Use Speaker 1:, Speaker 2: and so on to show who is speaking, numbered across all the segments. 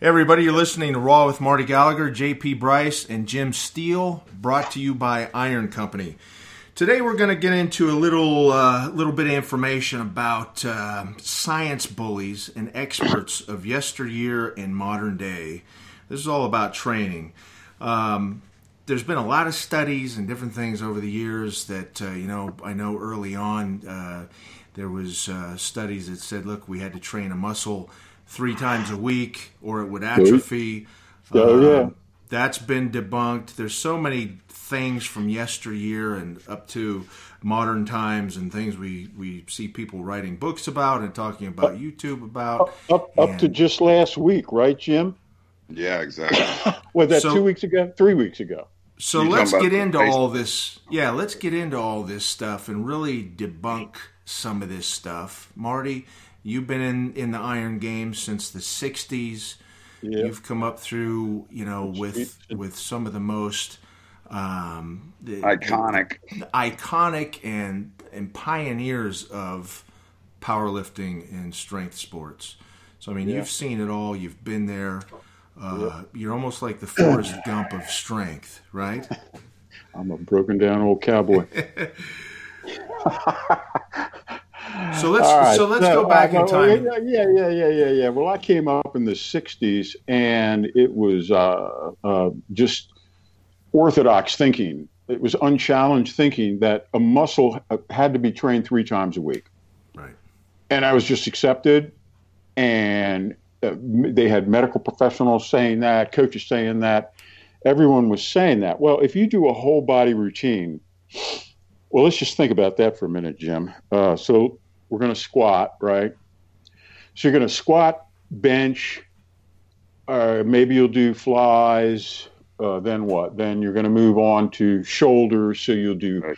Speaker 1: Hey everybody, you're listening to Raw with Marty Gallagher, JP Brice, and Jim Steel, brought to you by Iron Company. Today we're going to get into a little uh, little bit of information about uh, science bullies and experts of yesteryear and modern day. This is all about training. Um, there's been a lot of studies and different things over the years that uh, you know. I know early on uh, there was uh, studies that said, look, we had to train a muscle three times a week or it would atrophy.
Speaker 2: Oh, yeah.
Speaker 1: Um, that's been debunked. There's so many things from yesteryear and up to modern times and things we, we see people writing books about and talking about YouTube about.
Speaker 2: Up, up to just last week, right, Jim?
Speaker 3: Yeah, exactly.
Speaker 2: Was that
Speaker 1: So-
Speaker 2: two weeks ago? Three weeks ago.
Speaker 1: So
Speaker 3: You're
Speaker 1: let's get into
Speaker 3: Facebook.
Speaker 1: all this. Yeah, let's get into all this stuff and really debunk some of this stuff. Marty, you've been in, in the Iron game since the '60s.
Speaker 2: Yeah.
Speaker 1: You've come up through, you know, with with some of the most um, the,
Speaker 3: Iconic.
Speaker 1: the iconic and and pioneers of powerlifting and strength sports. So I mean,
Speaker 2: Yeah.
Speaker 1: you've seen it all. You've been there. Uh, You're almost like the Forrest Gump of strength, right?
Speaker 2: I'm a broken down old cowboy.
Speaker 1: So let's
Speaker 2: right,
Speaker 1: so let's go back
Speaker 2: uh,
Speaker 1: in time.
Speaker 2: Yeah, yeah, yeah, yeah, yeah. Well, I came up in the '60s, and it was uh, uh, just orthodox thinking. It was unchallenged thinking that a muscle had to be trained three times a week.
Speaker 1: Right.
Speaker 2: and I was just accepted. And uh, they had medical professionals saying that, coaches saying that, everyone was saying that. Well, if you do a whole body routine, well, let's just think about that for a minute, Jim. Uh, so we're going to squat, right? So you're going to squat, bench, uh, maybe you'll do flies. Uh, then what? Then you're going to move on to shoulders. So you'll do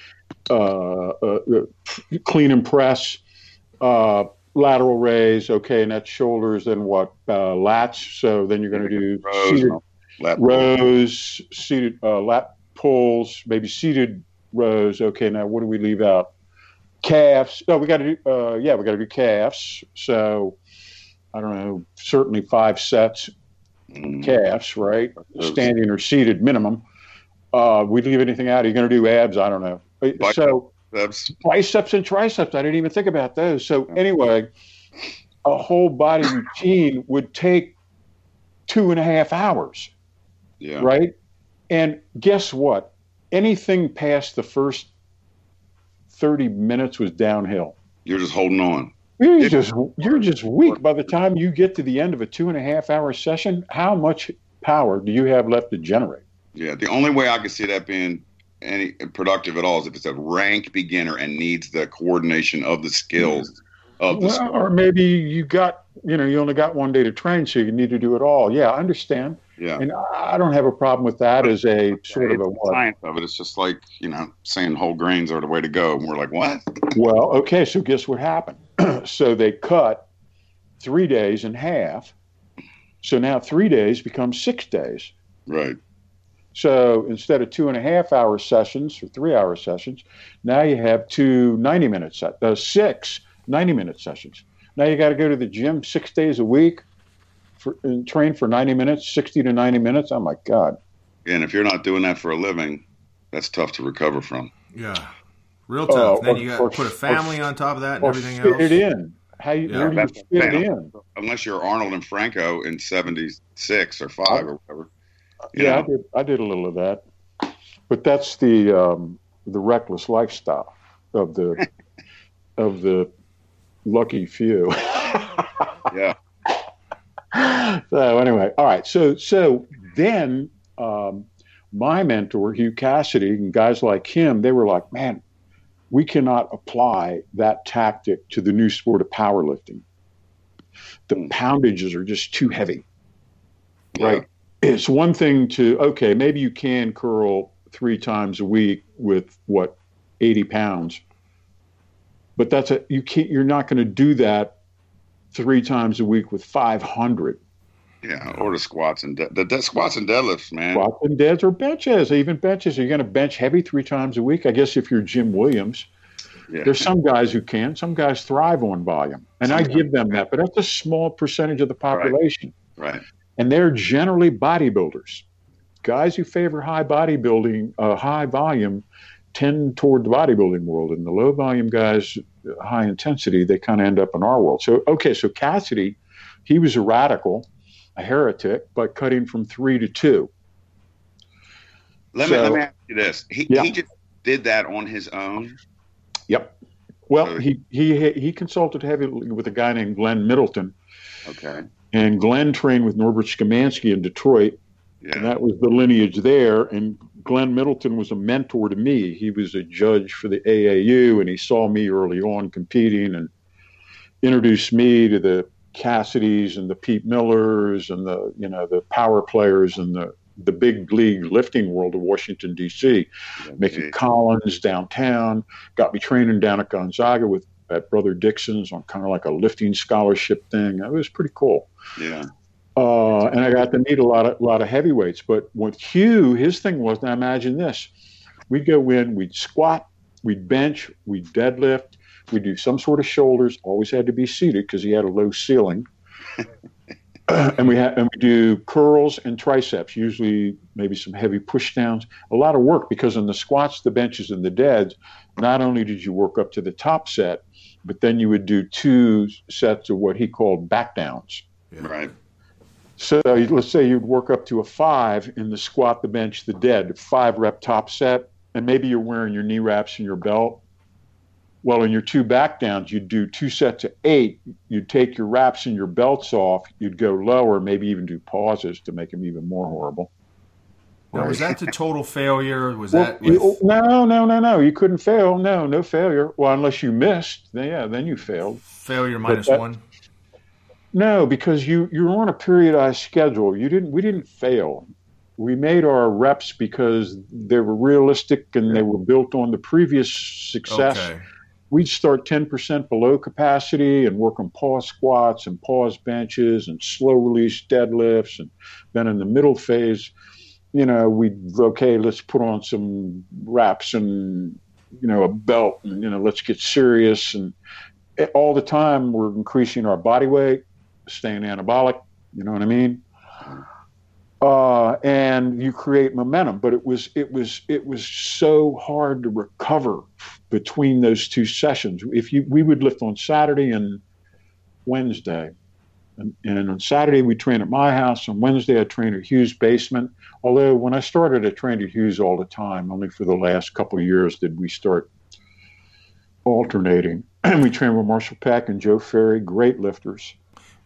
Speaker 2: uh, uh, uh, clean and press, uh, lateral raise. Okay, and that's shoulders. Then what? Uh, lats. So then you're going to do
Speaker 3: Rows,
Speaker 2: seated
Speaker 3: lap-
Speaker 2: rows, seated uh, lat pulls, maybe seated rows. Okay, now what do we leave out? Calves. Oh, we got to do. Uh, yeah, we got to do calves. So I don't know. Certainly five sets
Speaker 3: Mm.
Speaker 2: calves, right?
Speaker 3: Those-
Speaker 2: Standing or seated minimum. Uh, we leave anything out? Are you going to do abs? I don't know.
Speaker 3: Bicep.
Speaker 2: So
Speaker 3: That's
Speaker 2: biceps and triceps. I didn't even think about those. So anyway, a whole body routine would take two and a half hours,
Speaker 3: yeah.
Speaker 2: right? And guess what? Anything past the first thirty minutes was downhill.
Speaker 3: You're just holding on.
Speaker 2: You're
Speaker 3: It-
Speaker 2: just you're just weak by the time you get to the end of a two and a half hour session. How much power do you have left to generate?
Speaker 3: Yeah. The only way I could see that being any productive at all is if it's a rank beginner and needs the coordination of the skills mm-hmm. Of
Speaker 2: Well, or maybe you got you know you only got one day to train, so you need to do it all. Yeah, I understand.
Speaker 3: yeah.
Speaker 2: And I don't have a problem with that as a sort of a what?
Speaker 3: science of it. It's just like you know saying whole grains are the way to go, and we're like, what?
Speaker 2: Well, okay, so guess what happened? so they cut three days in half. So now three days becomes six days.
Speaker 3: Right.
Speaker 2: So instead of two and a half hour sessions or three hour sessions, now you have two 90 minute set, uh, six 90 minute sessions. Now you got to go to the gym six days a week for, and train for 90 minutes, 60 to 90 minutes. Oh my God.
Speaker 3: And if you're not doing that for a living, that's tough to recover from.
Speaker 1: Yeah, real tough. then
Speaker 2: or-
Speaker 1: you got to put a family on top of that and
Speaker 2: Or
Speaker 1: everything
Speaker 2: fit
Speaker 1: else.
Speaker 2: it in. How you,
Speaker 1: Yeah,
Speaker 2: you fit it in?
Speaker 3: Unless you're Arnold and Franco in '76 or five or whatever. You
Speaker 2: Yeah, I did. I did a little of that, but that's the um, the reckless lifestyle of the of the lucky few.
Speaker 3: Yeah.
Speaker 2: so anyway, all right. So so then um, my mentor Hugh Cassidy and guys like him, they were like, man, we cannot apply that tactic to the new sport of powerlifting. The
Speaker 3: Hmm.
Speaker 2: poundages are just too heavy
Speaker 3: Yeah.
Speaker 2: right? It's one thing to okay, maybe you can curl three times a week with what eighty pounds, but that's a you can't. You're not going to do that three times a week with five hundred
Speaker 3: Yeah, or the squats and de- the, the squats and deadlifts, man.
Speaker 2: squats and deads or benches. Even benches. Are you going to bench heavy three times a week? I guess if you're Jim Williams,
Speaker 3: Yeah.
Speaker 2: there's some guys who can. Some guys thrive on volume, and I
Speaker 3: Some
Speaker 2: give them that. But that's a small percentage of the population.
Speaker 3: Right.
Speaker 2: and they're generally bodybuilders. Guys who favor high bodybuilding, uh, high volume, tend toward the bodybuilding world, and the low volume guys, high intensity, they kind of end up in our world. So, okay, so Cassidy, he was a radical, a heretic, but cutting from three to two.
Speaker 3: Let so, me let me ask you this: he, yeah. he just did that on his own.
Speaker 2: Yep. Well, he he he consulted heavily with a guy named Glenn Middleton.
Speaker 3: Okay.
Speaker 2: And Glenn trained with Norbert Schemansky in Detroit, yeah. and that was the lineage there. And Glenn Middleton was a mentor to me. He was a judge for the AAU, and he saw me early on competing and introduced me to the Cassidys and the Pete Millers and the you know the power players and the the big league lifting world of Washington D.C. Mickey Collins downtown got me training down at Gonzaga with at Brother Dixon's on kind of like a lifting scholarship thing. It was pretty cool.
Speaker 3: Yeah.
Speaker 2: Uh, and I got to meet a lot of lot of heavyweights. But with Hugh, his thing was now imagine this: we'd go in, we'd squat, we'd bench, we'd deadlift, we'd do some sort of shoulders. Always had to be seated because he had a low ceiling. and we have and we do curls and triceps, usually maybe some heavy push downs. A lot of work because in the squats, the benches, and the deads, not only did you work up to the top set, but then you would do two sets of what he called back downs.
Speaker 3: Yeah. Right.
Speaker 2: So let's say you'd work up to a five in the squat, the bench, the dead, five rep top set, and maybe you're wearing your knee wraps and your belt. Well, in your two back downs, you'd do two sets of eight. You'd take your wraps and your belts off. You'd go lower, maybe even do pauses to make them even more horrible.
Speaker 1: Now, was that the total failure? Was well, that with...
Speaker 2: you, no, no, no, no? You couldn't fail. No, no failure. Well, unless you missed, then yeah, then you failed.
Speaker 1: Failure minus that, one.
Speaker 2: No, because you you're on a periodized schedule. You didn't. We didn't fail. We made our reps because they were realistic and they were built on the previous success. Okay we'd start 10% below capacity and work on pause squats and pause benches and slow release deadlifts. And then in the middle phase, you know, we'd, okay, let's put on some wraps and, you know, a belt and, you know, let's get serious. And eh, all the time we're increasing our body weight, staying anabolic. You know what I mean? uh, and you create momentum. But it was it was it was so hard to recover between those two sessions. If you we would lift on Saturday and Wednesday, and, and on Saturday we train at my house. On Wednesday I train at Hugh's basement. Although when I started, I trained at Hugh's all the time. Only for the last couple years did we start alternating. And we trained with Marshall Pack and Joe Ferry, great lifters.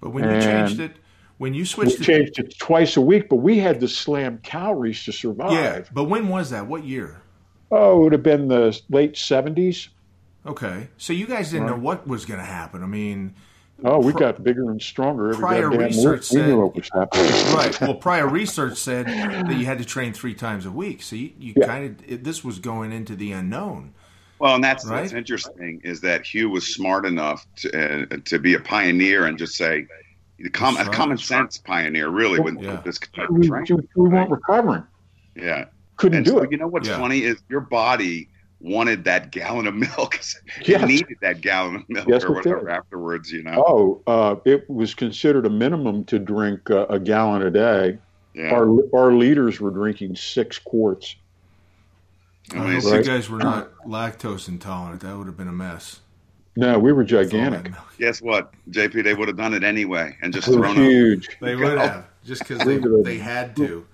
Speaker 1: But when you changed it when you switched,
Speaker 2: we changed it twice a week, but we had to slam calories to survive. Yeah,
Speaker 1: but when was that? What year?
Speaker 2: Oh, it would have been the late seventies.
Speaker 1: Okay, so you guys didn't right. know what was going to happen. I mean,
Speaker 2: oh, we pr- got bigger and stronger. Every
Speaker 1: prior research said, what was happening. right. Well, prior research said that you had to train three times a week. So you, you yeah. kind of this was going into the unknown.
Speaker 3: Well, and that's right? what's interesting is that Hugh was smart enough to uh, to be a pioneer and just say, the com- a common sense pioneer, really, with, yeah. with this type
Speaker 2: we, we, we weren't recovering.
Speaker 3: Yeah,
Speaker 2: couldn't
Speaker 3: and
Speaker 2: do
Speaker 3: so,
Speaker 2: it.
Speaker 3: You know what's
Speaker 1: yeah.
Speaker 3: funny is your body wanted that gallon of milk. it yes. needed that gallon of milk
Speaker 2: yes,
Speaker 3: or whatever afterwards. You know.
Speaker 2: Oh, uh, it was considered a minimum to drink uh, a gallon a day. Yeah. Our our leaders were drinking six quarts.
Speaker 1: I hope right? you guys were not lactose intolerant. That would have been a mess.
Speaker 2: No, we were gigantic.
Speaker 3: Guess what, JP? They would have done it anyway and just thrown
Speaker 2: huge.
Speaker 1: They would have just because they, they had to.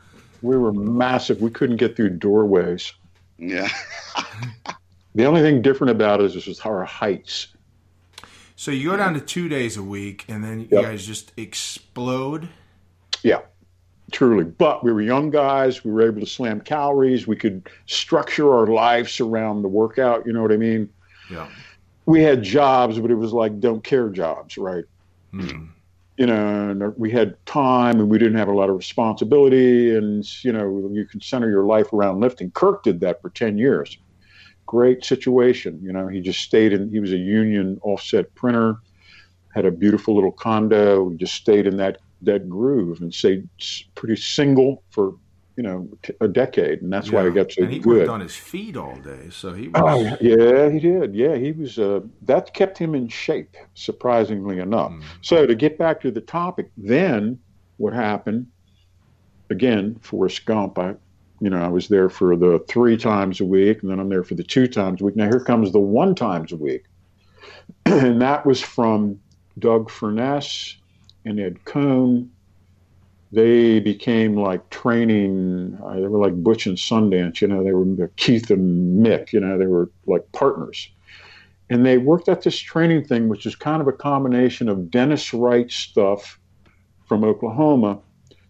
Speaker 2: We were massive. We couldn't get through doorways.
Speaker 3: Yeah.
Speaker 2: the only thing different about us is our heights.
Speaker 1: So you go down to two days a week, and then you yep. guys just explode.
Speaker 2: Yeah, truly. But we were young guys. We were able to slam calories. We could structure our lives around the workout. You know what I mean?
Speaker 1: Yeah
Speaker 2: we had jobs, but it was like don't care jobs, right?
Speaker 1: Mm.
Speaker 2: You know, and we had time and we didn't have a lot of responsibility, and you know, you can center your life around lifting. Kirk did that for ten years. Great situation. You know, he just stayed in. He was a union offset printer, had a beautiful little condo. Just stayed in that that groove and stayed pretty single for you know, a decade, and that's yeah. why he got so
Speaker 1: and he
Speaker 2: good.
Speaker 1: worked on his feet all day, so he
Speaker 2: oh, was. Oh, yeah, he did. Yeah, he was. Uh, that kept him in shape, surprisingly enough. Mm. So to get back to the topic, then what happened. Again, Forrest Gump. I, you know, I was there for the three times a week, and then I'm there for the two times a week. Now here comes the one times a week, and that was from Doug Furnas and Ed Coan. They became like training. Uh, they were like Butch and Sundance. You know, they were Keith and Mick. You know, they were like partners and they worked at this training thing, which is kind of a combination of Dennis Wright stuff from Oklahoma.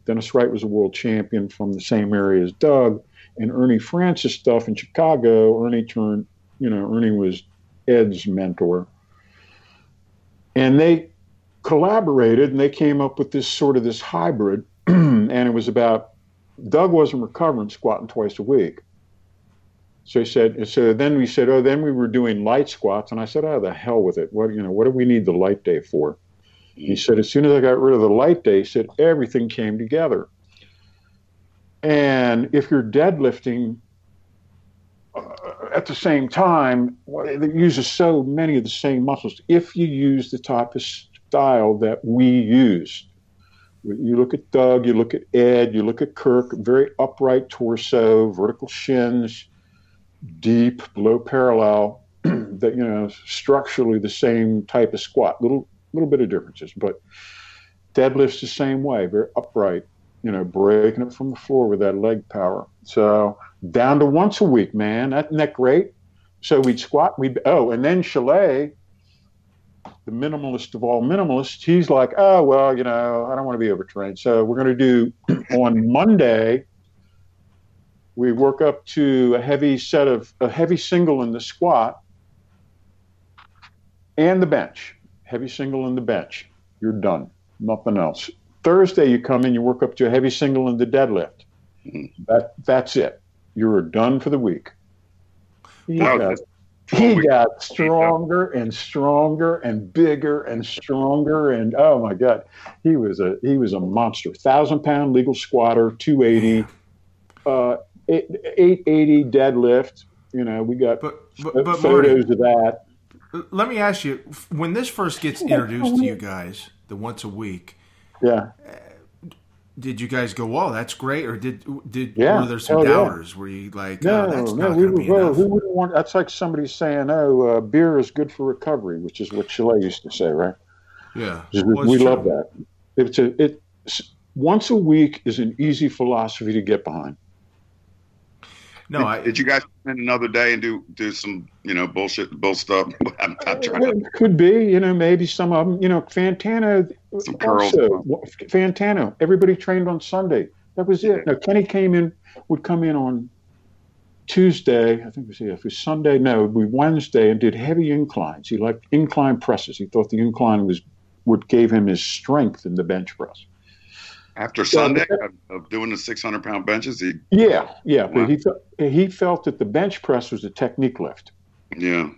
Speaker 2: Dennis Wright was a world champion from the same area as Doug, and Ernie Frantz stuff in Chicago. Ernie turned, you know, Ernie was Ed's mentor, and they collaborated and they came up with this sort of this hybrid, and it was about Doug wasn't recovering, squatting twice a week. So he said, so then we said, oh, then we were doing light squats. And I said, oh, the hell with it. What, you know, what do we need the light day for? He said, as soon as I got rid of the light day, he said, everything came together. And if you're deadlifting uh, at the same time, it uses so many of the same muscles. If you use the type of style that we use, you look at Doug, you look at Ed, you look at Kirk, very upright torso, vertical shins, deep, below parallel, that you know structurally the same type of squat. Little little bit of differences, but deadlifts the same way, very upright. You know, breaking it from the floor with that leg power. So down to once a week, man. Isn't that great? So we'd squat. we'd, oh, and then Chalet, the minimalist of all minimalists, he's like, oh well, you know, I don't want to be overtrained. So we're going to do on Monday we work up to a heavy set of a heavy single in the squat and the bench. Heavy single in the bench. You're done. Nothing else. Thursday you come in, you work up to a heavy single in the deadlift. Mm-hmm. That that's it. You're done for the week. He got, he got stronger and stronger and bigger and stronger and oh my god, he was a he was a monster. Thousand pound legal squatter, two eighty. Uh, 880 deadlift. You know, we got but, but, but photos Marty, of that.
Speaker 1: Let me ask you: when this first gets introduced to you guys, the once a week,
Speaker 2: yeah,
Speaker 1: did you guys go, "Oh, that's great," or did did yeah. were there some oh, doubters? Yeah. Were you like,
Speaker 2: "No,
Speaker 1: oh, that's
Speaker 2: no, we, well, who wouldn't want?" That's like somebody saying, "Oh, uh, beer is good for recovery," which is what Chalet used to say, right?
Speaker 1: Yeah,
Speaker 2: well, we true. love that. It's a it once a week is an easy philosophy to get behind.
Speaker 3: No, did, I, did you guys spend another day and do do some you know bullshit bull stuff? I'm, I'm trying
Speaker 2: to... Could be, you know, maybe some of them. You know, Fantano. Some curls. Also, Fantano. Everybody trained on Sunday. That was it. Now Kenny came in, would come in on Tuesday. I think it was, yeah, it was Sunday. No, it was Wednesday, and did heavy inclines. He liked incline presses. He thought the incline was what gave him his strength in the bench press.
Speaker 3: After Sunday of, of, doing the 600 pound benches, he
Speaker 2: yeah yeah, wow. but he felt he felt that the bench press was a technique lift.
Speaker 3: Yeah.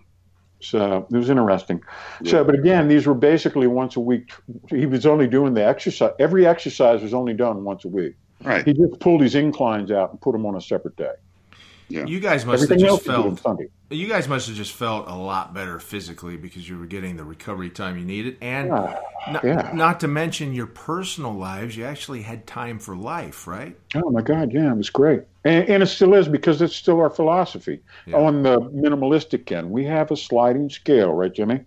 Speaker 2: So it was interesting. Yeah. So, but again, these were basically once a week. He was only doing the exercise. Every exercise was only done once a week.
Speaker 3: Right.
Speaker 2: He just pulled his inclines out and put them on a separate day.
Speaker 1: Yeah. You guys must Everything have just felt. You guys must have just felt a lot better physically because you were getting the recovery time you needed, and uh, not, yeah. not to mention your personal lives. You actually had time for life, right?
Speaker 2: Oh my God, yeah, it was great, and, and it still is because it's still our philosophy yeah. on the minimalistic end. We have a sliding scale, right, Jimmy?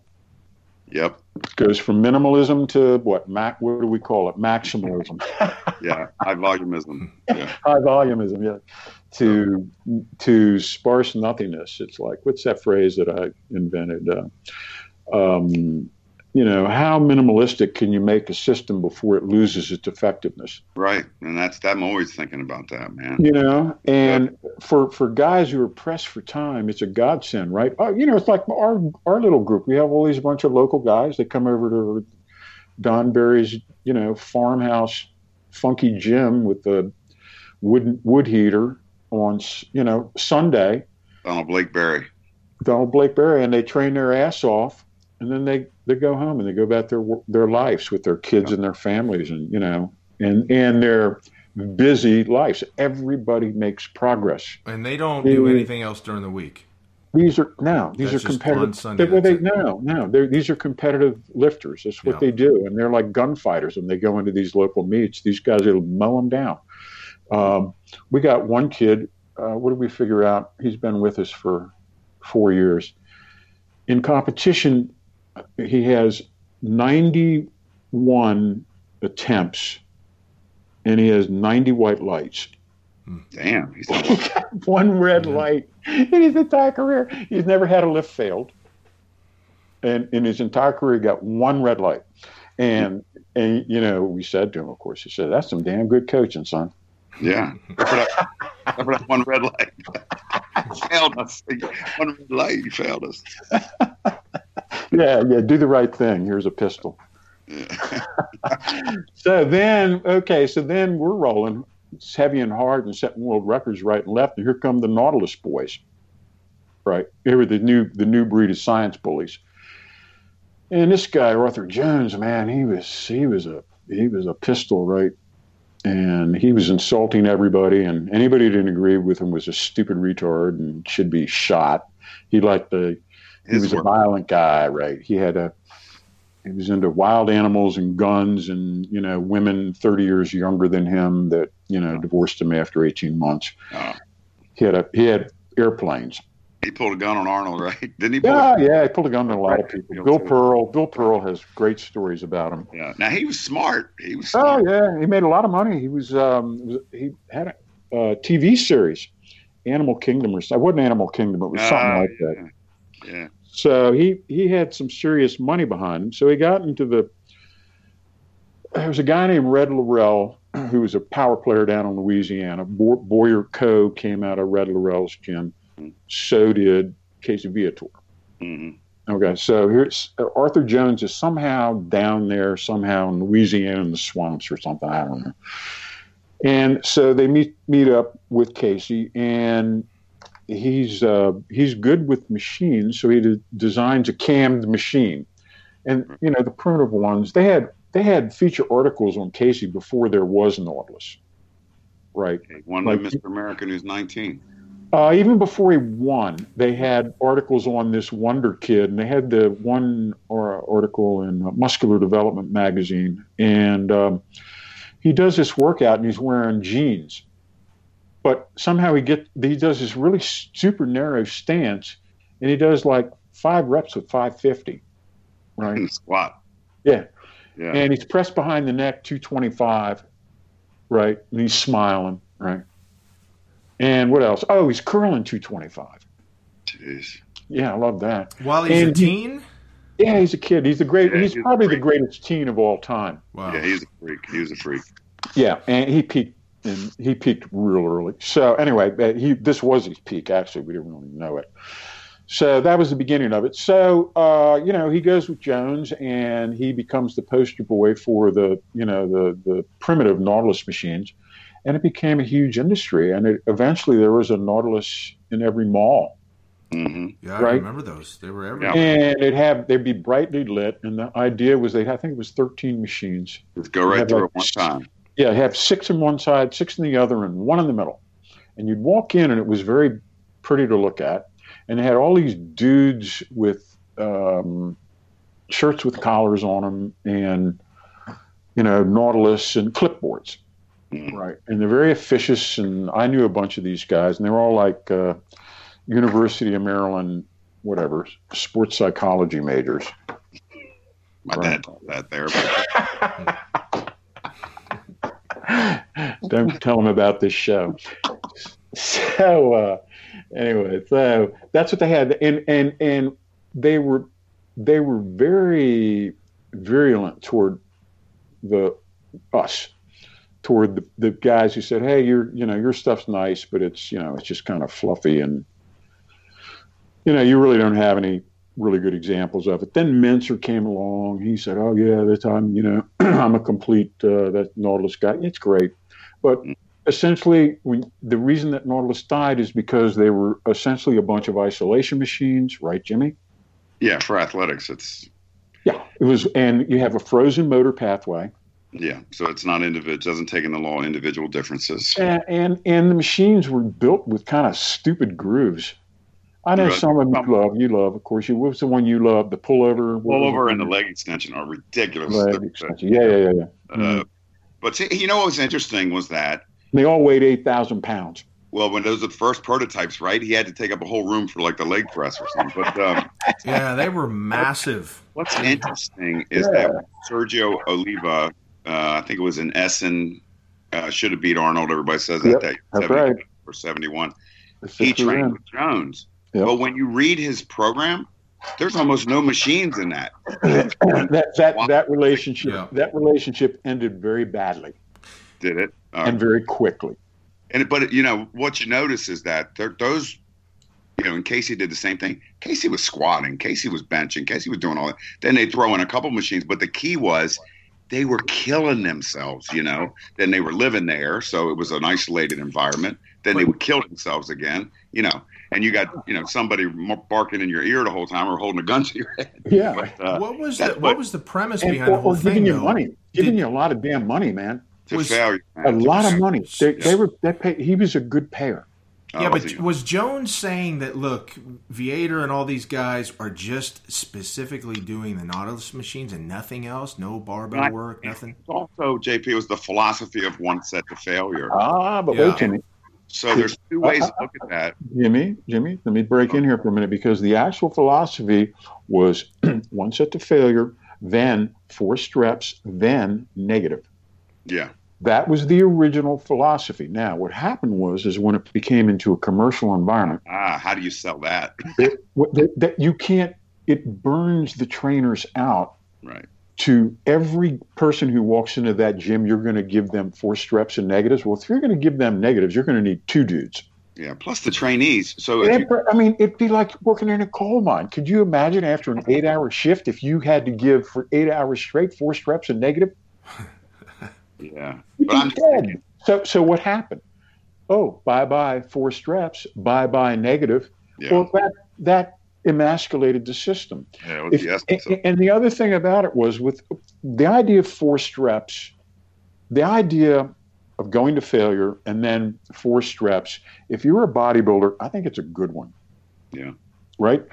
Speaker 3: Yep.
Speaker 2: Goes from minimalism to what? Mac? What do we call it? Maximalism.
Speaker 3: yeah, high volumism. Yeah.
Speaker 2: High volumism. Yeah to to sparse nothingness. It's like what's that phrase that I invented? Uh, um, you know, how minimalistic can you make a system before it loses its effectiveness?
Speaker 3: Right, and that's I'm always thinking about that, man.
Speaker 2: You know, and yeah. for for guys who are pressed for time, it's a godsend, right? Oh, you know, it's like our our little group. We have all these bunch of local guys. that come over to Don Barry's, you know, farmhouse, funky gym with the wood wood heater on you know Sunday.
Speaker 3: Donald Blake Berry.
Speaker 2: Donald Blake Berry, and they train their ass off, and then they they go home and they go about their their lives with their kids and their families, and you know, and and their busy lives. Everybody makes progress,
Speaker 1: and they don't do anything else during the week.
Speaker 2: These are now these That's are competitive. Sunday, they, well, they, no, no, these are competitive lifters. That's what yeah. they do, and they're like gunfighters. When they go into these local meets, these guys will mow them down. Um, we got one kid. Uh, what did we figure out? He's been with us for four years. In competition, he has 91 attempts, and he has 90 white lights. Hmm.
Speaker 3: Damn.
Speaker 2: He's got one red light in his entire career. He's never had a lift failed. And in his entire career, he got one red light. And, and you know, we said to him, of course, he said, that's some damn good coaching, son.
Speaker 3: Yeah. Remember that one red light? failed us. One red light, he failed us.
Speaker 2: Yeah, yeah, do the right thing. Here's a pistol. so then, okay, so then we're rolling it's heavy and hard and setting world records right and left. And here come the Nautilus boys, right? Here were the new the new breed of science bullies. And this guy Arthur Jones, man, he was he was a he was a pistol, right? And he was insulting everybody, and anybody who didn't agree with him was a stupid retard and should be shot. He liked the he was work. a violent guy, right? He had a he was into wild animals and guns and you know women 30 years younger than him that you know divorced him after 18 months oh. he had a he had airplanes
Speaker 3: he pulled a gun on Arnold, right? Didn't he?
Speaker 2: yeah, a, yeah, he pulled a gun on a lot of people. Bill Pearl, Bill Pearl has great stories about him.
Speaker 3: Yeah. Now he was smart. He was.
Speaker 2: Smart. Oh yeah, he made a lot of money. He was um he had a uh, TV series, Animal Kingdom or something. It wasn't Animal Kingdom. It was something uh, like that.
Speaker 3: Yeah.
Speaker 2: So he he had some serious money behind him. So he got into the. There was a guy named Red Lerille who was a power player down in Louisiana. Boyer Coe came out of Red Lerille's gym. So did Casey Viator. Mm-hmm. Okay, so here's Arthur Jones is somehow down there, somehow in Louisiana in the swamps or something. I don't know. And so they meet meet up with Casey, and he's uh, he's good with machines, so he de- designs a cammed machine. And you know the primitive ones, they had they had feature articles on Casey before there was Nautilus, right?
Speaker 3: Okay. One like, Mr. American who's 19.
Speaker 2: Uh, even before he won, they had articles on this Wonder Kid, and they had the one or article in Muscular Development magazine, and um, he does this workout and he's wearing jeans but somehow he get he does this really super narrow stance, and he does like five reps with 550, right?
Speaker 3: Squat.
Speaker 2: Yeah. Yeah. And he's pressed behind the neck 225, right? And he's smiling, right? And what else? Oh, he's curling 225.
Speaker 3: Jeez.
Speaker 2: Yeah, I love that.
Speaker 1: While he's and a teen?
Speaker 2: He, yeah, he's a kid. He's the great. Yeah, he's, he's probably the greatest teen of all time.
Speaker 3: Wow. Yeah, he's a freak. He was a freak.
Speaker 2: Yeah, and he peaked and he peaked real early. So anyway, uh, he this was his peak. Actually, we didn't really know it. So that was the beginning of it. So uh, you know, he goes with Jones, and he becomes the poster boy for the you know the the primitive Nautilus machines, and it became a huge industry. And it, eventually, there was a Nautilus in every mall.
Speaker 3: Mm-hmm.
Speaker 1: Yeah, right? I remember those. They were everywhere.
Speaker 2: And it have they'd be brightly lit, and the idea was they I think it was thirteen machines.
Speaker 3: Let's go right through like, it one time
Speaker 2: yeah, have six on one side, six in the other, and one in the middle. And you'd walk in, and it was very pretty to look at. And they had all these dudes with um, shirts with collars on them, and you know, Nautilus and clipboards, mm. right? And they're very officious. And I knew a bunch of these guys, and they were all like uh, University of Maryland, whatever, sports psychology majors.
Speaker 3: My right. dad that there.
Speaker 2: Don't tell them about this show. So uh, anyway, so that's what they had, and and and they were they were very virulent toward the us toward the, the guys who said, "Hey, your you know your stuff's nice, but it's you know it's just kind of fluffy and you know you really don't have any really good examples of it." Then Mentzer came along. He said, "Oh yeah, that time you know I'm a complete uh, that Nautilus guy. It's great." But essentially, when, the reason that Nautilus died is because they were essentially a bunch of isolation machines, right, Jimmy?
Speaker 3: Yeah, for athletics, it's
Speaker 2: yeah, it was, and you have a frozen motor pathway.
Speaker 3: Yeah, so it's not individual. It doesn't take in the law individual differences.
Speaker 2: And, and and the machines were built with kind of stupid grooves. I know some of you love. You love, of course. You what's the one you love? The pullover.
Speaker 3: Pullover and the leg extension are ridiculous.
Speaker 2: Leg extension. Yeah, yeah, yeah, yeah. Uh,
Speaker 3: mm-hmm. But see, you know what was interesting was that
Speaker 2: they all weighed eight thousand pounds.
Speaker 3: Well, when those were the first prototypes, right? He had to take up a whole room for like the leg press or something. But um,
Speaker 1: yeah, they were massive.
Speaker 3: What's interesting is yeah. that Sergio Oliva, uh, I think it was in Essen, uh, should have beat Arnold. Everybody says that
Speaker 2: yep,
Speaker 3: day,
Speaker 2: that's right.
Speaker 3: or seventy-one. He trained with Jones, yep. but when you read his program, there's almost no machines in that.
Speaker 2: that that that relationship yeah. that relationship ended very badly.
Speaker 3: Did it?
Speaker 2: and very quickly.
Speaker 3: And but you know what you notice is that those, you know, and Casey did the same thing. Casey was squatting, Casey was benching, Casey was doing all that. Then they throw in a couple machines, but the key was they were killing themselves. You know, then they were living there, so it was an isolated environment. Then they would kill themselves again. You know, and you got you know somebody barking in your ear the whole time or holding a gun to your head.
Speaker 2: Yeah.
Speaker 1: But, uh, what was the, what was the premise behind or, the whole
Speaker 2: or
Speaker 1: thing?
Speaker 2: Giving
Speaker 1: you
Speaker 2: though? money, giving Did, you a lot of damn money, man
Speaker 3: was failure,
Speaker 2: a lot of money. They, yeah. they were they pay, he was a good payer.
Speaker 1: Yeah, oh, but was Jones saying that look, Viator and all these guys are just specifically doing the Nautilus machines and nothing else? No barbell I, work, nothing.
Speaker 3: Also, JP was the philosophy of one set to failure.
Speaker 2: Ah, but yeah. wait, Jimmy.
Speaker 3: So there's two ways to look at that.
Speaker 2: Jimmy, Jimmy, let me break in here for a minute because the actual philosophy was one set to failure, then four reps, then negative.
Speaker 3: Yeah.
Speaker 2: That was the original philosophy. Now, what happened was, is when it became into a commercial environment.
Speaker 3: Ah, how do you sell that?
Speaker 2: that, that you can't. It burns the trainers out.
Speaker 3: Right.
Speaker 2: To every person who walks into that gym, you're going to give them four reps and negatives. Well, if you're going to give them negatives, you're going to need two dudes.
Speaker 3: Yeah, plus the trainees. So,
Speaker 2: you, I mean, it'd be like working in a coal mine. Could you imagine after an eight-hour shift if you had to give for eight hours straight four reps and negative?
Speaker 3: Yeah.
Speaker 2: But I'm dead. So, so what happened? Oh, bye bye forced reps, bye bye negative. Yeah. Well, that that emasculated the system.
Speaker 3: Yeah, if,
Speaker 2: and, and the other thing about it was with the idea of forced reps, the idea of going to failure and then forced reps. If you're a bodybuilder, I think it's a good one.
Speaker 3: Yeah.
Speaker 2: Right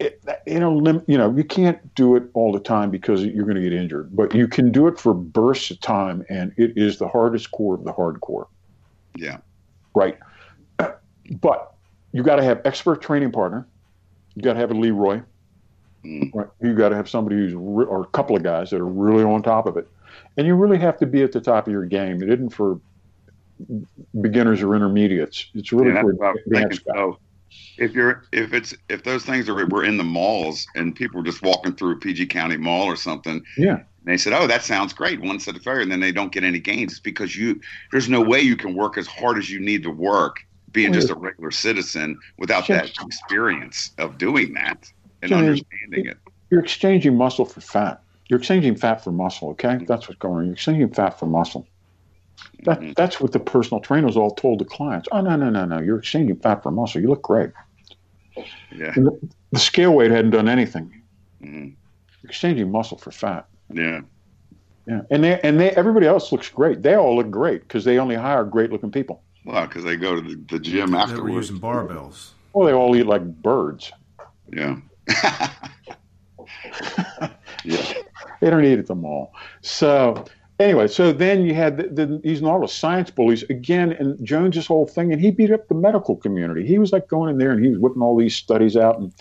Speaker 2: it, you know, you know, you can't do it all the time because you're going to get injured, but you can do it for bursts of time, and it is the hardest core of the hardcore.
Speaker 3: Yeah.
Speaker 2: Right. But you got to have expert training partner. You got to have a Leroy. Mm. Right. You got to have somebody who's re- or a couple of guys that are really on top of it, and you really have to be at the top of your game. It isn't for beginners or intermediates. It's really yeah, for advanced guys
Speaker 3: if you're if it's if those things are were in the malls and people were just walking through a PG County mall or something,
Speaker 2: yeah,
Speaker 3: they said, "Oh, that sounds great." One set of failure, and then they don't get any gains it's because you there's no way you can work as hard as you need to work being just a regular citizen without that experience of doing that and understanding it.
Speaker 2: You're exchanging muscle for fat. You're exchanging fat for muscle. Okay, mm-hmm. that's what's going on. You're exchanging fat for muscle. That, mm-hmm. That's what the personal trainers all told the clients. Oh no no no no! You're exchanging fat for muscle. You look great.
Speaker 3: Yeah. The,
Speaker 2: the, scale weight hadn't done anything. Mm-hmm. Exchanging muscle for fat.
Speaker 3: Yeah.
Speaker 2: Yeah, and they and they everybody else looks great. They all look great because they only hire great looking people.
Speaker 3: Well, because they go to the, the gym afterwards. They were
Speaker 1: using barbells.
Speaker 2: Well, they all eat like birds.
Speaker 3: Yeah.
Speaker 2: yeah. They don't eat at the mall. So anyway, so then you had the, the, these Nautilus science bullies again, and Jones's whole thing, and he beat up the medical community. He was like going in there and he was whipping all these studies out. And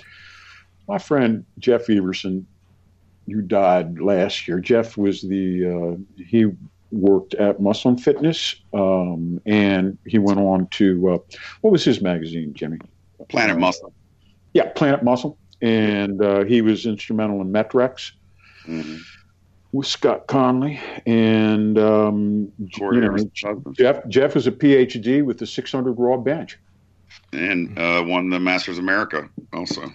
Speaker 2: my friend Jeff Everson, who died last year, Jeff was the uh, he worked at Muscle and Fitness, um, and he went on to uh, what was his magazine, Jimmy?
Speaker 3: Planet uh, Muscle.
Speaker 2: Yeah, Planet Muscle, and uh, he was instrumental in Met-Rx. Mm-hmm with Scott Connelly and um, you know, Jeff. Jeff is a PhD with the 600 raw bench,
Speaker 3: and uh, won the Masters America also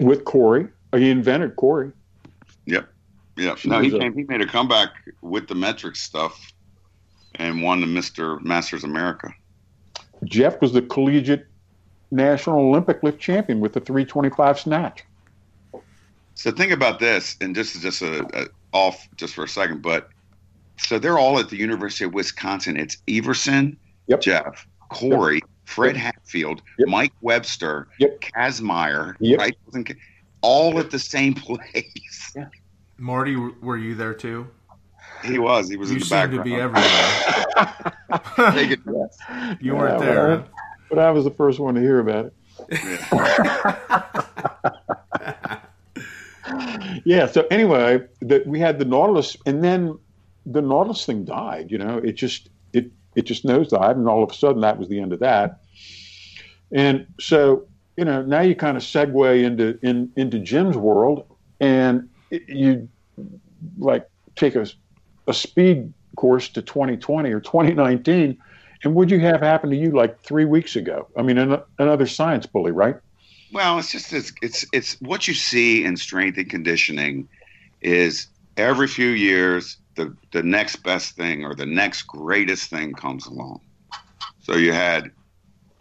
Speaker 2: with Corey. He invented Corey.
Speaker 3: Yep, yep. no, he came. He made a comeback with the Met-Rx stuff and won the Mister Masters America.
Speaker 2: Jeff was the collegiate national Olympic lift champion with the 325 snatch.
Speaker 3: So think about this, and just just a, a off just for a second, but so they're all at the University of Wisconsin. It's Everson,
Speaker 2: yep.
Speaker 3: Jeff, Corey, yep. Fred Hatfield,
Speaker 2: Yep.
Speaker 3: Mike Webster,
Speaker 2: Yep.
Speaker 3: Kazmaier, right? All at the same place.
Speaker 1: Marty, were you there too?
Speaker 3: He was. He was
Speaker 1: You
Speaker 3: in the
Speaker 1: seem
Speaker 3: background.
Speaker 1: to be everywhere. You weren't
Speaker 2: Yeah,
Speaker 1: there.
Speaker 2: well. But I was the first one to hear about it. Yeah. So anyway, that we had the Nautilus, and then the Nautilus thing died. You know, it just it it just nosedive, and all of a sudden that was the end of that. And so you know, now you kind of segue into in into Jim's world, and it- you like take a a speed course to 2020 or 2019. And what'd you have happen to you like three weeks ago? I mean, an, another science bully, right?
Speaker 3: Well, it's just it's, it's it's what you see in strength and conditioning is every few years the the next best thing or the next greatest thing comes along. So you had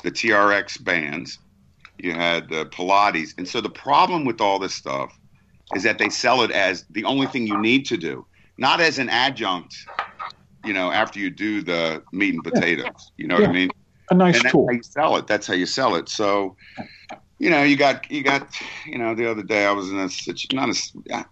Speaker 3: the TRX bands, you had the Pilates, and so the problem with all this stuff is that they sell it as the only thing you need to do, not as an adjunct. You know, after you do the meat and potatoes, you know what I mean
Speaker 2: A nice
Speaker 3: and that's
Speaker 2: tool.
Speaker 3: how you sell it. That's how you sell it. So, you know, you got you got you know the other day I was in a not a.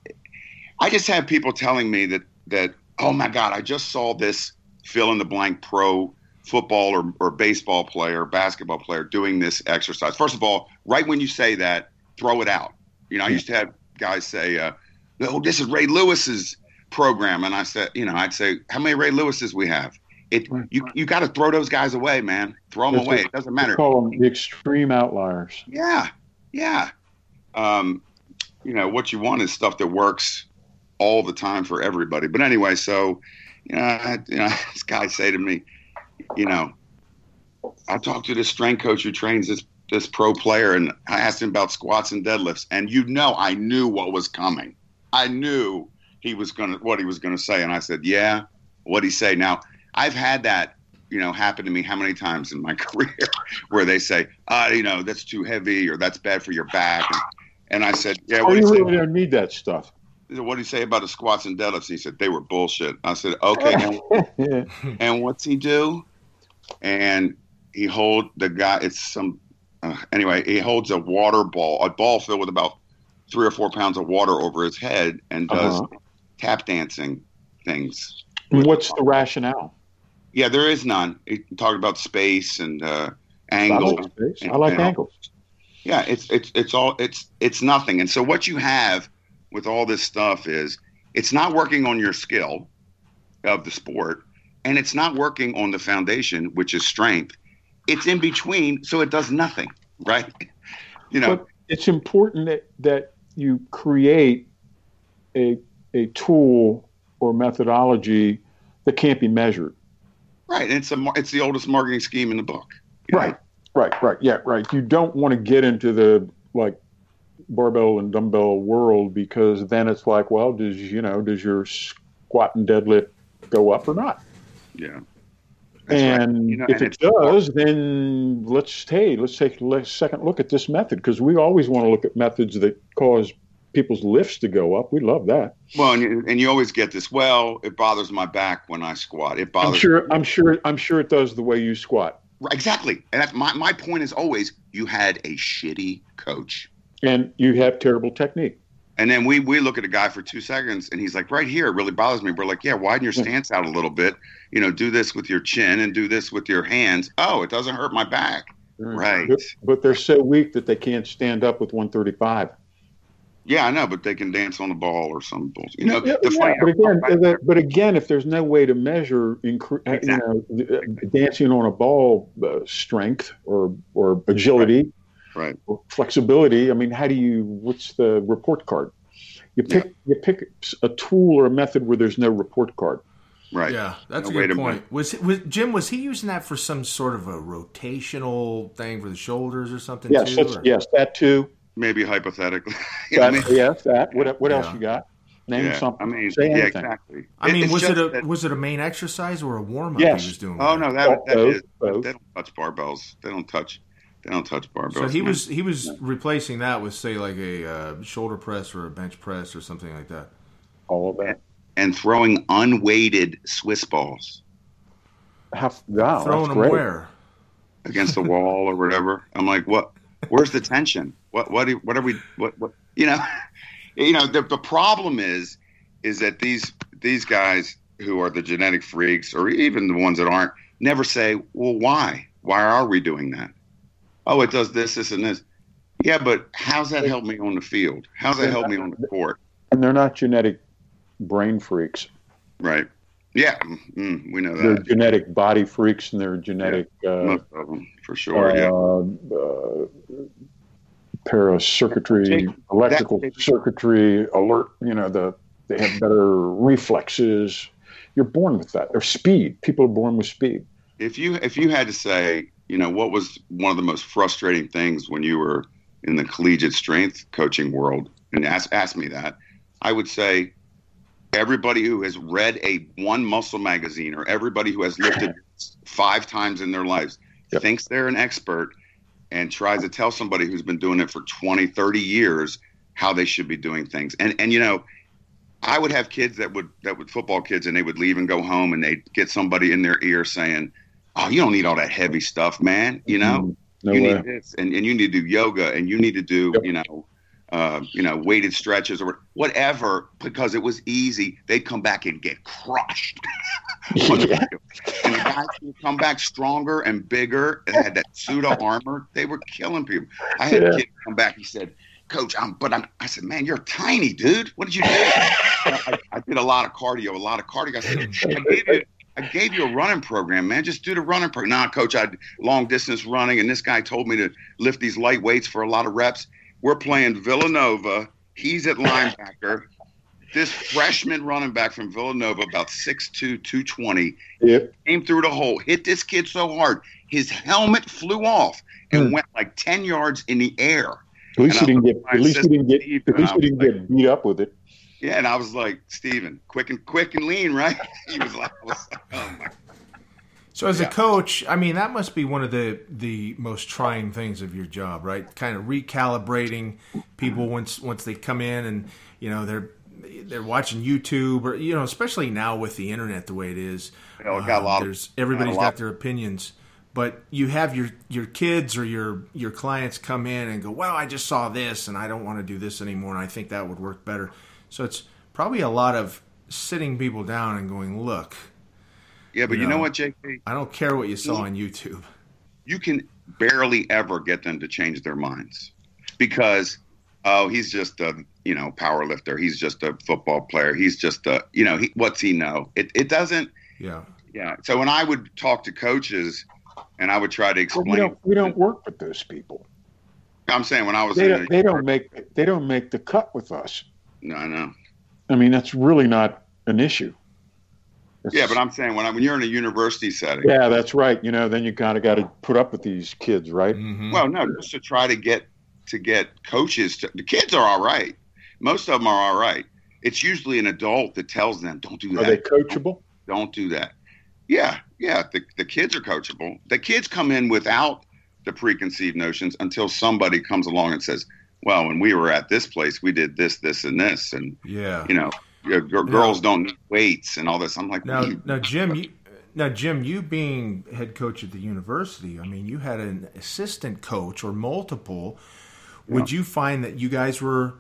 Speaker 3: I just have people telling me that that oh my god I just saw this fill in the blank pro football or, or baseball player basketball player doing this exercise. First of all, right when you say that, throw it out. You know, I used to have guys say, uh, "Oh, this is Ray Lewis's program," and I said, you know, I'd say, "How many Ray Lewis's we have?" It you you got to throw those guys away, man. Throw them
Speaker 2: That's
Speaker 3: away.
Speaker 2: what-
Speaker 3: It doesn't matter.
Speaker 2: call them the extreme outliers.
Speaker 3: Yeah, yeah. Um, you know what you want is stuff that works all the time for everybody. But anyway, so you know, I, you know, this guy say to me, you know, I talked to this strength coach who trains this this pro player, and I asked him about squats and deadlifts, and you know, I knew what was coming. I knew he was gonna what he was gonna say, and I said, yeah. What he say? Now, I've had that you know happen to me how many times in my career where they say, ah, you know, that's too heavy or that's bad for your back, and, and I said, yeah. What do
Speaker 2: you really don't need that stuff.
Speaker 3: What do you say about the squats and deadlifts? He said they were bullshit. I said, okay. and what's he do? And he hold the guy. It's some uh, anyway. He holds a water ball, a ball filled with about three or four pounds of water over his head, and does
Speaker 2: Uh-huh.
Speaker 3: tap dancing things.
Speaker 2: What's the rationale?
Speaker 3: Yeah, there is none. He talked about space and uh,
Speaker 2: I
Speaker 3: angle.
Speaker 2: like space. I like
Speaker 3: and-
Speaker 2: angles.
Speaker 3: Yeah, it's it's it's all it's it's nothing. And so what you have with all this stuff is it's not working on your skill of the sport, and it's not working on the foundation, which is strength. It's in between, so it does nothing, right? You know,
Speaker 2: But it's important that, that you create a, a tool or methodology that can't be measured.
Speaker 3: right? It's a it's the oldest marketing scheme in the book. you know?
Speaker 2: Right. Right, right, yeah, right. You don't want to get into the like barbell and dumbbell world because then it's like, well, does you know, does your squat and deadlift go up or not?
Speaker 3: Yeah. That's right.
Speaker 2: and
Speaker 3: You know,
Speaker 2: if
Speaker 3: and
Speaker 2: it does, then let's hey, let's take a second look at this method because we always want to look at methods that cause people's lifts to go up. We love that.
Speaker 3: Well, and you, and you always get this. Well, it bothers my back when I squat. It bothers.
Speaker 2: I'm sure. I'm sure. I'm sure it does the way you squat.
Speaker 3: Right, Exactly. And that's my my point is always you had a shitty coach.
Speaker 2: and you have terrible technique.
Speaker 3: And then we we look at a guy for two seconds, and he's like, right here, it really bothers me. We're like, yeah, widen your stance out a little bit. You know, do this with your chin and do this with your hands. Oh, it doesn't hurt my back. Right.
Speaker 2: But, but they're so weak that they can't stand up with 135.
Speaker 3: Yeah, I know, but they can dance on the ball or some bullshit. You know,
Speaker 2: Yeah,
Speaker 3: the
Speaker 2: yeah, but again, uh, that- but again, if there's no way to measure, incre- uh,
Speaker 3: Exactly.
Speaker 2: you know, uh, dancing on a ball uh, strength or or agility,
Speaker 3: Right.
Speaker 2: flexibility. I mean, how do you? What's the report card? You pick you pick a tool or a method where there's no report card.
Speaker 3: right.
Speaker 1: Yeah, that's
Speaker 3: No,
Speaker 1: a
Speaker 3: wait
Speaker 1: good point.
Speaker 3: minute.
Speaker 1: Was, was Jim? Was he using that for some sort of a rotational thing for the shoulders or something?
Speaker 2: Yes,
Speaker 1: too, or-
Speaker 2: yes, that too.
Speaker 3: Maybe hypothetically. You know
Speaker 2: That,
Speaker 3: what I mean?
Speaker 2: yes, that. What, what else you got? Name
Speaker 3: Yeah,
Speaker 2: something.
Speaker 3: I mean,
Speaker 2: Say
Speaker 3: yeah,
Speaker 2: anything.
Speaker 3: exactly.
Speaker 1: I mean,
Speaker 3: it's
Speaker 1: was it a
Speaker 3: that-
Speaker 1: was it a main exercise or a warm up
Speaker 2: Yes.
Speaker 1: he was doing?
Speaker 3: Oh no,
Speaker 1: it?
Speaker 3: that, that
Speaker 2: Both,
Speaker 3: is.
Speaker 2: both.
Speaker 3: They don't touch barbells. They don't touch. They don't touch barbells.
Speaker 1: So he
Speaker 3: man.
Speaker 1: was he was replacing that with say like a uh, shoulder press or a bench press or something like that.
Speaker 2: All of that.
Speaker 3: and throwing unweighted Swiss balls.
Speaker 2: How, wow,
Speaker 1: Throwing
Speaker 2: that's
Speaker 1: them
Speaker 2: great.
Speaker 1: where?
Speaker 3: against the wall or whatever. I'm like, what? Where's the tension? What? What? What are we? What? What? You know, you know. The, the problem is, is that these these guys who are the genetic freaks, or even the ones that aren't, never say, well, why? Why are we doing that? Oh, it does this, this, and this. Yeah, but how's that help me on the field? How's that help me on the court?
Speaker 2: And they're not genetic brain freaks.
Speaker 3: Right. Yeah, mm, we know that.
Speaker 2: They're genetic body freaks, and they're genetic.
Speaker 3: Yeah,
Speaker 2: uh,
Speaker 3: most of them, for sure. yeah.
Speaker 2: Uh, paracircuitry, electrical circuitry, alert. You know, the they have better reflexes. You're born with that. Or speed. People are born with speed.
Speaker 3: If you if you had to say, you know, what was one of the most frustrating things when you were in the collegiate strength coaching world, and ask ask me that, I would say everybody who has read a one muscle magazine or everybody who has lifted five times in their lives yep. thinks they're an expert and tries to tell somebody who's been doing it for 20 30 years how they should be doing things. And and you know i would have kids that would that would football kids and they would leave and go home and they'd get somebody in their ear saying oh you don't need all that heavy stuff man you know mm, no you way. need this and, and you need to do yoga and you need to do yep. you know uh, you know, weighted stretches or whatever, because it was easy, they'd come back and get crushed. yeah. And the guys would come back stronger and bigger and had that pseudo armor. They were killing people. I had yeah. a kid come back. He said, Coach, I'm, but I'm, I said, man, you're tiny, dude. What did you do? I, I, did a lot of cardio, a lot of cardio. I said, I gave you, I gave you a running program, man. Just do the running program. Nah, coach, I long distance running, and this guy told me to lift these light weights for a lot of reps. We're playing Villanova. He's at linebacker. this freshman running back from Villanova, about 6'2, 220, yep. came through the hole, hit this kid so hard, his helmet flew off and hmm. went like 10 yards in the air.
Speaker 2: At least he didn't get. At least he didn't get. At least he didn't get beat up with it.
Speaker 3: Yeah, and I was like, Steven, quick and quick and lean, right? He was like, was like oh my
Speaker 1: so as yeah. a coach, I mean that must be one of the the most trying things of your job, right? Kind of recalibrating people once once they come in and you know they're they're watching YouTube or you know especially now with the internet the way it is.
Speaker 3: You know, got a um, lot.
Speaker 1: There's everybody's got, got their opinions, but you have your your kids or your your clients come in and go, "Well, I just saw this and I don't want to do this anymore and I think that would work better." So it's probably a lot of sitting people down and going, "Look,
Speaker 3: yeah, but you know, you know what, JK?
Speaker 1: I don't care what you saw on YouTube.
Speaker 3: You can barely ever get them to change their minds because oh, he's just a you know power lifter. He's just a football player. He's just a you know he, what's he know? It it doesn't.
Speaker 1: Yeah.
Speaker 3: Yeah. So when I would talk to coaches, and I would try to explain, well,
Speaker 2: we, don't, we don't work with those people.
Speaker 3: I'm saying when I was
Speaker 2: they, don't, they don't make they don't make the cut with us.
Speaker 3: No, I know.
Speaker 2: I mean that's really not an issue.
Speaker 3: It's, yeah, but I'm saying when I, when you're in a university setting.
Speaker 2: Yeah, that's right. You know, then you kind of got to put up with these kids, right?
Speaker 3: Mm-hmm. Well, no, just to try to get to get coaches. To, the kids are all right. Most of them are all right. It's usually an adult that tells them, "Don't do that."
Speaker 2: Are they coachable?
Speaker 3: Don't, don't do that. Yeah, yeah. The the kids are coachable. The kids come in without the preconceived notions until somebody comes along and says, "Well, when we were at this place, we did this, this, and this," and
Speaker 1: yeah,
Speaker 3: you know g- girls don't need weights and all this. I'm like,
Speaker 1: now, now, Jim, you, now, Jim, you being head coach at the university, I mean, you had an assistant coach or multiple. Would you find that you guys were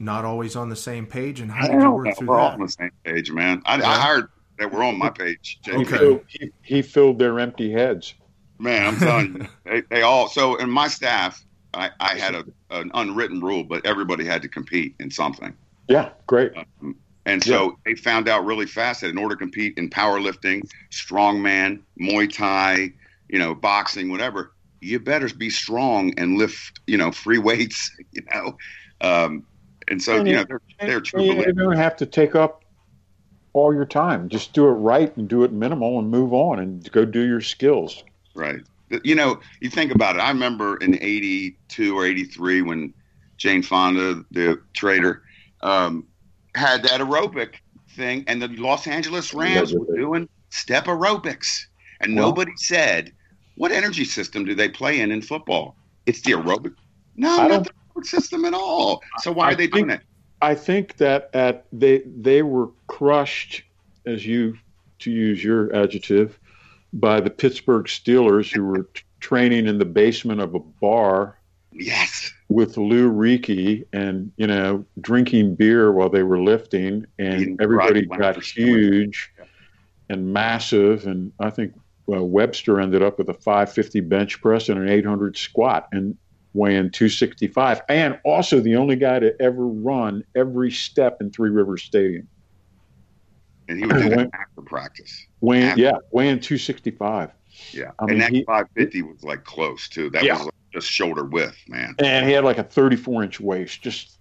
Speaker 1: not always on the same page, and how did you work through
Speaker 3: we're
Speaker 1: that?
Speaker 3: We're all on the same page, man. I, yeah. I heard that we're on my page.
Speaker 2: Okay, he, he, filled their empty heads.
Speaker 3: Man, I'm telling you, they, they all. So in my staff, I, I had a, an unwritten rule, but everybody had to compete in something.
Speaker 2: Yeah, great.
Speaker 3: Um, and so yeah. they found out really fast that in order to compete in powerlifting, strongman, Muay Thai, you know, boxing, whatever, you better be strong and lift, you know, free weights, you know. Um, and so, and you know, they're, they're true.
Speaker 2: You don't have to take up all your time. Just do it right and do it minimal and move on and go do your skills.
Speaker 3: Right. You know, you think about it. I remember in 82 or 83 when Jane Fonda, the trader, um, had that aerobic thing, and the Los Angeles Rams were doing step aerobics, and well, nobody said what energy system do they play in in football. It's the aerobic. No, not the aerobic system at all. So why I are they think, doing it?
Speaker 2: I think that at they they were crushed, as you to use your adjective, by the Pittsburgh Steelers, who were training in the basement of a bar
Speaker 3: Yes.
Speaker 2: with Lou Riecke and you know drinking beer while they were lifting, and everybody got huge
Speaker 3: Yeah.
Speaker 2: and massive. And I think Webster ended up with a 550 bench press and an 800 squat and weighing 265, and also the only guy to ever run every step in Three Rivers Stadium.
Speaker 3: And he would do that after practice.
Speaker 2: Weighing,
Speaker 3: After-
Speaker 2: yeah, weighing 265.
Speaker 3: Yeah.
Speaker 2: I
Speaker 3: and
Speaker 2: mean,
Speaker 3: that 550 was like close too. That
Speaker 2: Yeah.
Speaker 3: was like just shoulder width, man.
Speaker 2: and he had like a 34 inch waist. Just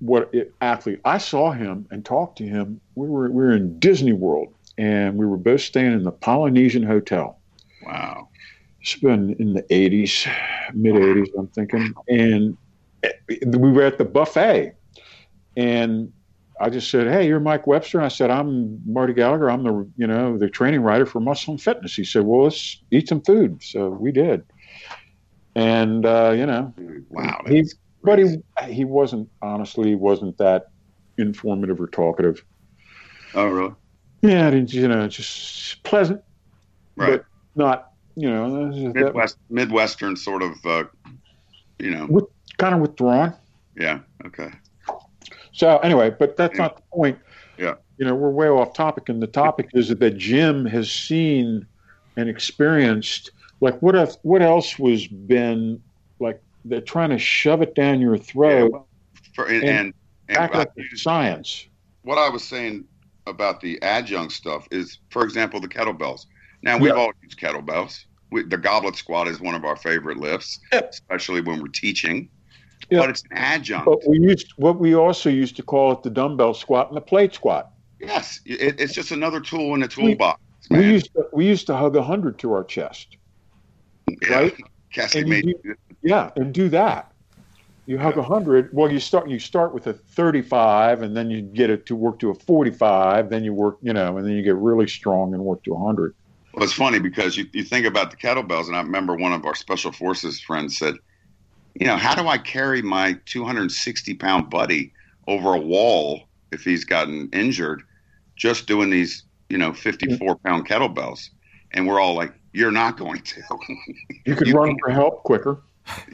Speaker 2: what it, athlete. I saw him and talked to him. We were we were in Disney World, and we were both staying in the Polynesian Hotel.
Speaker 3: Wow.
Speaker 2: It's been in the 80s, mid 80s, I'm thinking, and eh, we were at the buffet, and. I just said, "Hey, you're Mike Webster." And I said, "I'm Marty Gallagher. I'm the you know the training writer for Muscle and Fitness." He said, "Well, let's eat some food." So we did, and uh, you know,
Speaker 3: Wow.
Speaker 2: He- but he he wasn't honestly wasn't that informative or talkative.
Speaker 3: Oh, really?
Speaker 2: Yeah, you know, just pleasant,
Speaker 3: Right.
Speaker 2: but not you know that,
Speaker 3: Midwest, Midwestern sort of, uh, you know.
Speaker 2: with, kind of withdrawn.
Speaker 3: Yeah. Okay.
Speaker 2: So anyway, but that's
Speaker 3: Yeah.
Speaker 2: not the point.
Speaker 3: Yeah.
Speaker 2: You know, we're way off topic, and the topic is that Jim has seen and experienced. Like, what if, what else was been like? They're trying to shove it down your
Speaker 3: Yeah,
Speaker 2: throat.
Speaker 3: well, for, and,
Speaker 2: And
Speaker 3: and,
Speaker 2: back
Speaker 3: I
Speaker 2: science.
Speaker 3: what I was saying about the adjunct stuff is, for example, the kettlebells. Now we've
Speaker 2: Yeah.
Speaker 3: all used kettlebells. We, the goblet squat is one of our favorite lifts,
Speaker 2: Yep.
Speaker 3: especially when we're teaching.
Speaker 2: Yeah.
Speaker 3: But it's an adjunct.
Speaker 2: But we used what we also used to call it the dumbbell squat and the plate squat.
Speaker 3: yes, it, it's just another tool in the toolbox.
Speaker 2: We
Speaker 3: man.
Speaker 2: used to, we used to hug a hundred to our chest.
Speaker 3: Yeah.
Speaker 2: right?
Speaker 3: Cassie
Speaker 2: you Yeah, and do that. You hug a hundred. Well, you start you start with a thirty-five, and then you get it to work to a forty-five. Then you work, you know, and then you get really strong and work to a hundred.
Speaker 3: Well, it's funny because you, you think about the kettlebells, and I remember one of our special forces friends said, you know, how do I carry my 260 pound buddy over a wall if he's gotten injured just doing these, you know, 54 pound kettlebells? And we're all like, you're not going to.
Speaker 2: You could
Speaker 3: You
Speaker 2: run
Speaker 3: can't.
Speaker 2: for help quicker.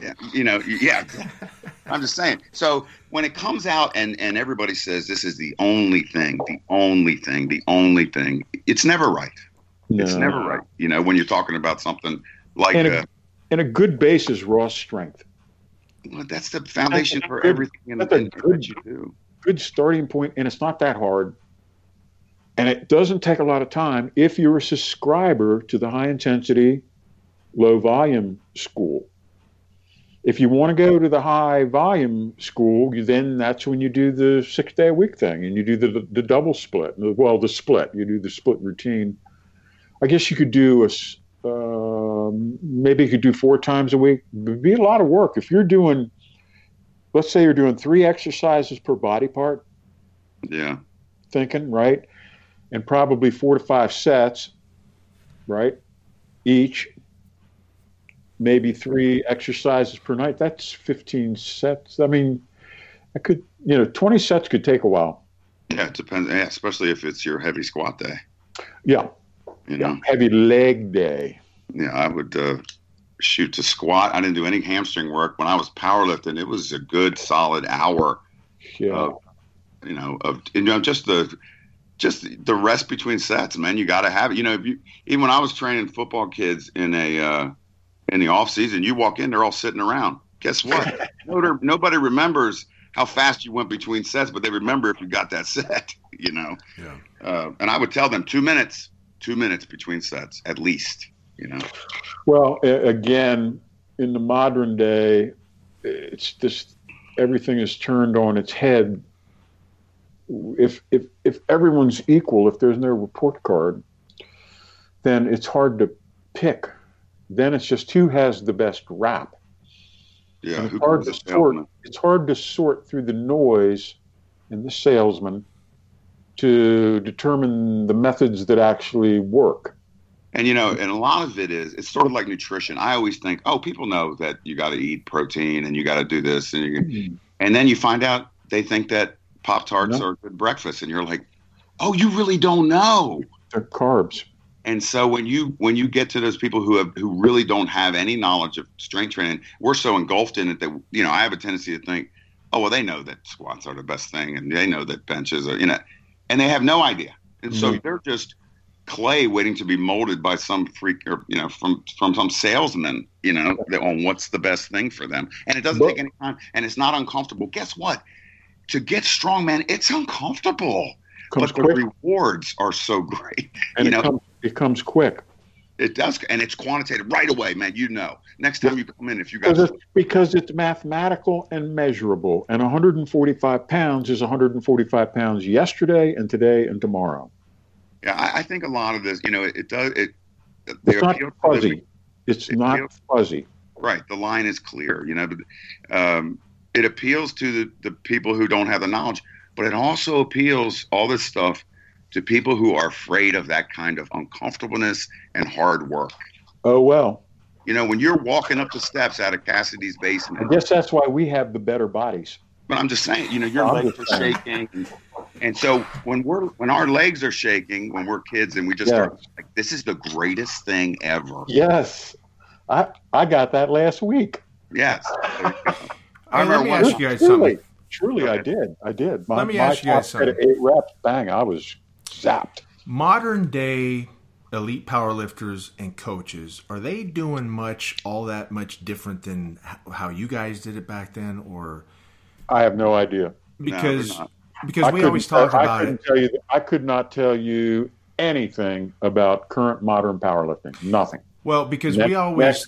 Speaker 3: yeah, you know, yeah. I'm just saying. So when it comes out and, and everybody says this is the only thing, the only thing, the only thing, it's never right. It's never right. You know, when you're talking about something like
Speaker 2: And
Speaker 3: uh,
Speaker 2: a, and a good base is raw strength.
Speaker 3: Well, that's the foundation for
Speaker 2: good-
Speaker 3: everything in,
Speaker 2: that's
Speaker 3: in,
Speaker 2: good-
Speaker 3: that you do.
Speaker 2: Good starting point, and it's not that hard. And it doesn't take a lot of time if you're a subscriber to the high intensity, low volume school. If you want to go to the high volume school, you, then that's when you do the six day a week thing and you do the, the double split. Well, the split, you do the split routine. I guess you could do a, um, maybe you could do four times a week. It'd be a lot of work. If you're doing, let's say you're doing three exercises per body part,
Speaker 3: Yeah.
Speaker 2: thinking, right? And probably four to five sets, right? Each, maybe three exercises per night. That's 15 sets. I mean, I could, you know, 20 sets could take a while.
Speaker 3: Yeah, it depends. Yeah, especially if it's your heavy squat day.
Speaker 2: Yeah.
Speaker 3: You know,
Speaker 2: Heavy leg day.
Speaker 3: yeah, I would uh, shoot to squat. I didn't do any hamstring work when I was powerlifting. It was a good solid hour
Speaker 2: Yeah.
Speaker 3: of you know of you know just the just the rest between sets man you got to have it you know if you even when i was training football kids in a uh in the off season you walk in they're all sitting around guess what nobody, nobody remembers how fast you went between sets but they remember if you got that set you know
Speaker 1: Yeah.
Speaker 3: uh, and i would tell them two minutes two minutes between sets at least you know
Speaker 2: Well, again, in the modern day, it's just everything is turned on its head. If if if everyone's equal, if there's no report card, then it's hard to pick. Then it's just who has the best rap.
Speaker 3: yeah
Speaker 2: it's hard to sort. It's hard to sort through the noise and the salesman to determine the methods that actually work.
Speaker 3: And you know, and a lot of it is it's sort of like nutrition. I always think, oh, people know that you got to eat protein and you got to do this, and you, mm-hmm. and then you find out they think that Pop Tarts
Speaker 2: No.
Speaker 3: are good breakfast, and you're like, oh, you really don't know.
Speaker 2: They're carbs.
Speaker 3: And so when you when you get to those people who have who really don't have any knowledge of strength training, we're so engulfed in it that you know I have a tendency to think, oh well, they know that squats are the best thing, and they know that benches are you know, and they have no idea, and so
Speaker 2: Mhm.
Speaker 3: they're just clay waiting to be molded by some freak or you know from from some salesman you know that- on what's the best thing for them. And it doesn't
Speaker 2: But-
Speaker 3: take any time and it's not uncomfortable. Guess what? To get strong man it's uncomfortable. But the
Speaker 2: quick,
Speaker 3: rewards are so great
Speaker 2: and
Speaker 3: you
Speaker 2: it
Speaker 3: know?
Speaker 2: comes it comes quick.
Speaker 3: It does and it's quantitative right away man you know next time you come in if you got
Speaker 2: Because it's, because it's mathematical and measurable, and 145 pounds is 145 pounds yesterday and today and tomorrow.
Speaker 3: yeah I, I think a lot of this you know it, it does it
Speaker 2: It's not fuzzy. It's
Speaker 3: it
Speaker 2: not
Speaker 3: feels-
Speaker 2: fuzzy.
Speaker 3: Right. The line is clear, you know, but um, it appeals to the, the people who don't have the knowledge, but it also appeals all this stuff to people who are afraid of that kind of uncomfortableness and hard work.
Speaker 2: Oh well.
Speaker 3: You know, when you're walking up the steps out of Cassidy's basement.
Speaker 2: I guess that's why we have the better bodies.
Speaker 3: but I'm just saying, you know, your
Speaker 2: I'm
Speaker 3: legs are
Speaker 2: saying.
Speaker 3: shaking. And, and so when we're when our legs are shaking when we're kids and we just
Speaker 2: Yeah.
Speaker 3: start like this is the greatest thing ever.
Speaker 2: Yes, I I got that last week.
Speaker 3: Yes. I
Speaker 1: let me
Speaker 3: remember
Speaker 1: ask you guys
Speaker 2: Truly,
Speaker 1: something.
Speaker 2: truly, I did. I did. My,
Speaker 1: Let me
Speaker 2: my
Speaker 1: ask you guys
Speaker 2: top set of
Speaker 1: something.
Speaker 2: Eight reps, bang! I was zapped.
Speaker 1: Modern day elite powerlifters and coaches are they doing much all that much different than how you guys did it back then or
Speaker 2: I have no idea.
Speaker 1: because
Speaker 3: not.
Speaker 1: because
Speaker 2: I
Speaker 1: we
Speaker 2: couldn't
Speaker 1: always
Speaker 2: tell-
Speaker 1: talk
Speaker 2: I
Speaker 1: about
Speaker 2: couldn't
Speaker 1: it
Speaker 2: Tell you, I could not tell you anything about current modern powerlifting. Nothing.
Speaker 1: well because
Speaker 2: Next-
Speaker 1: we always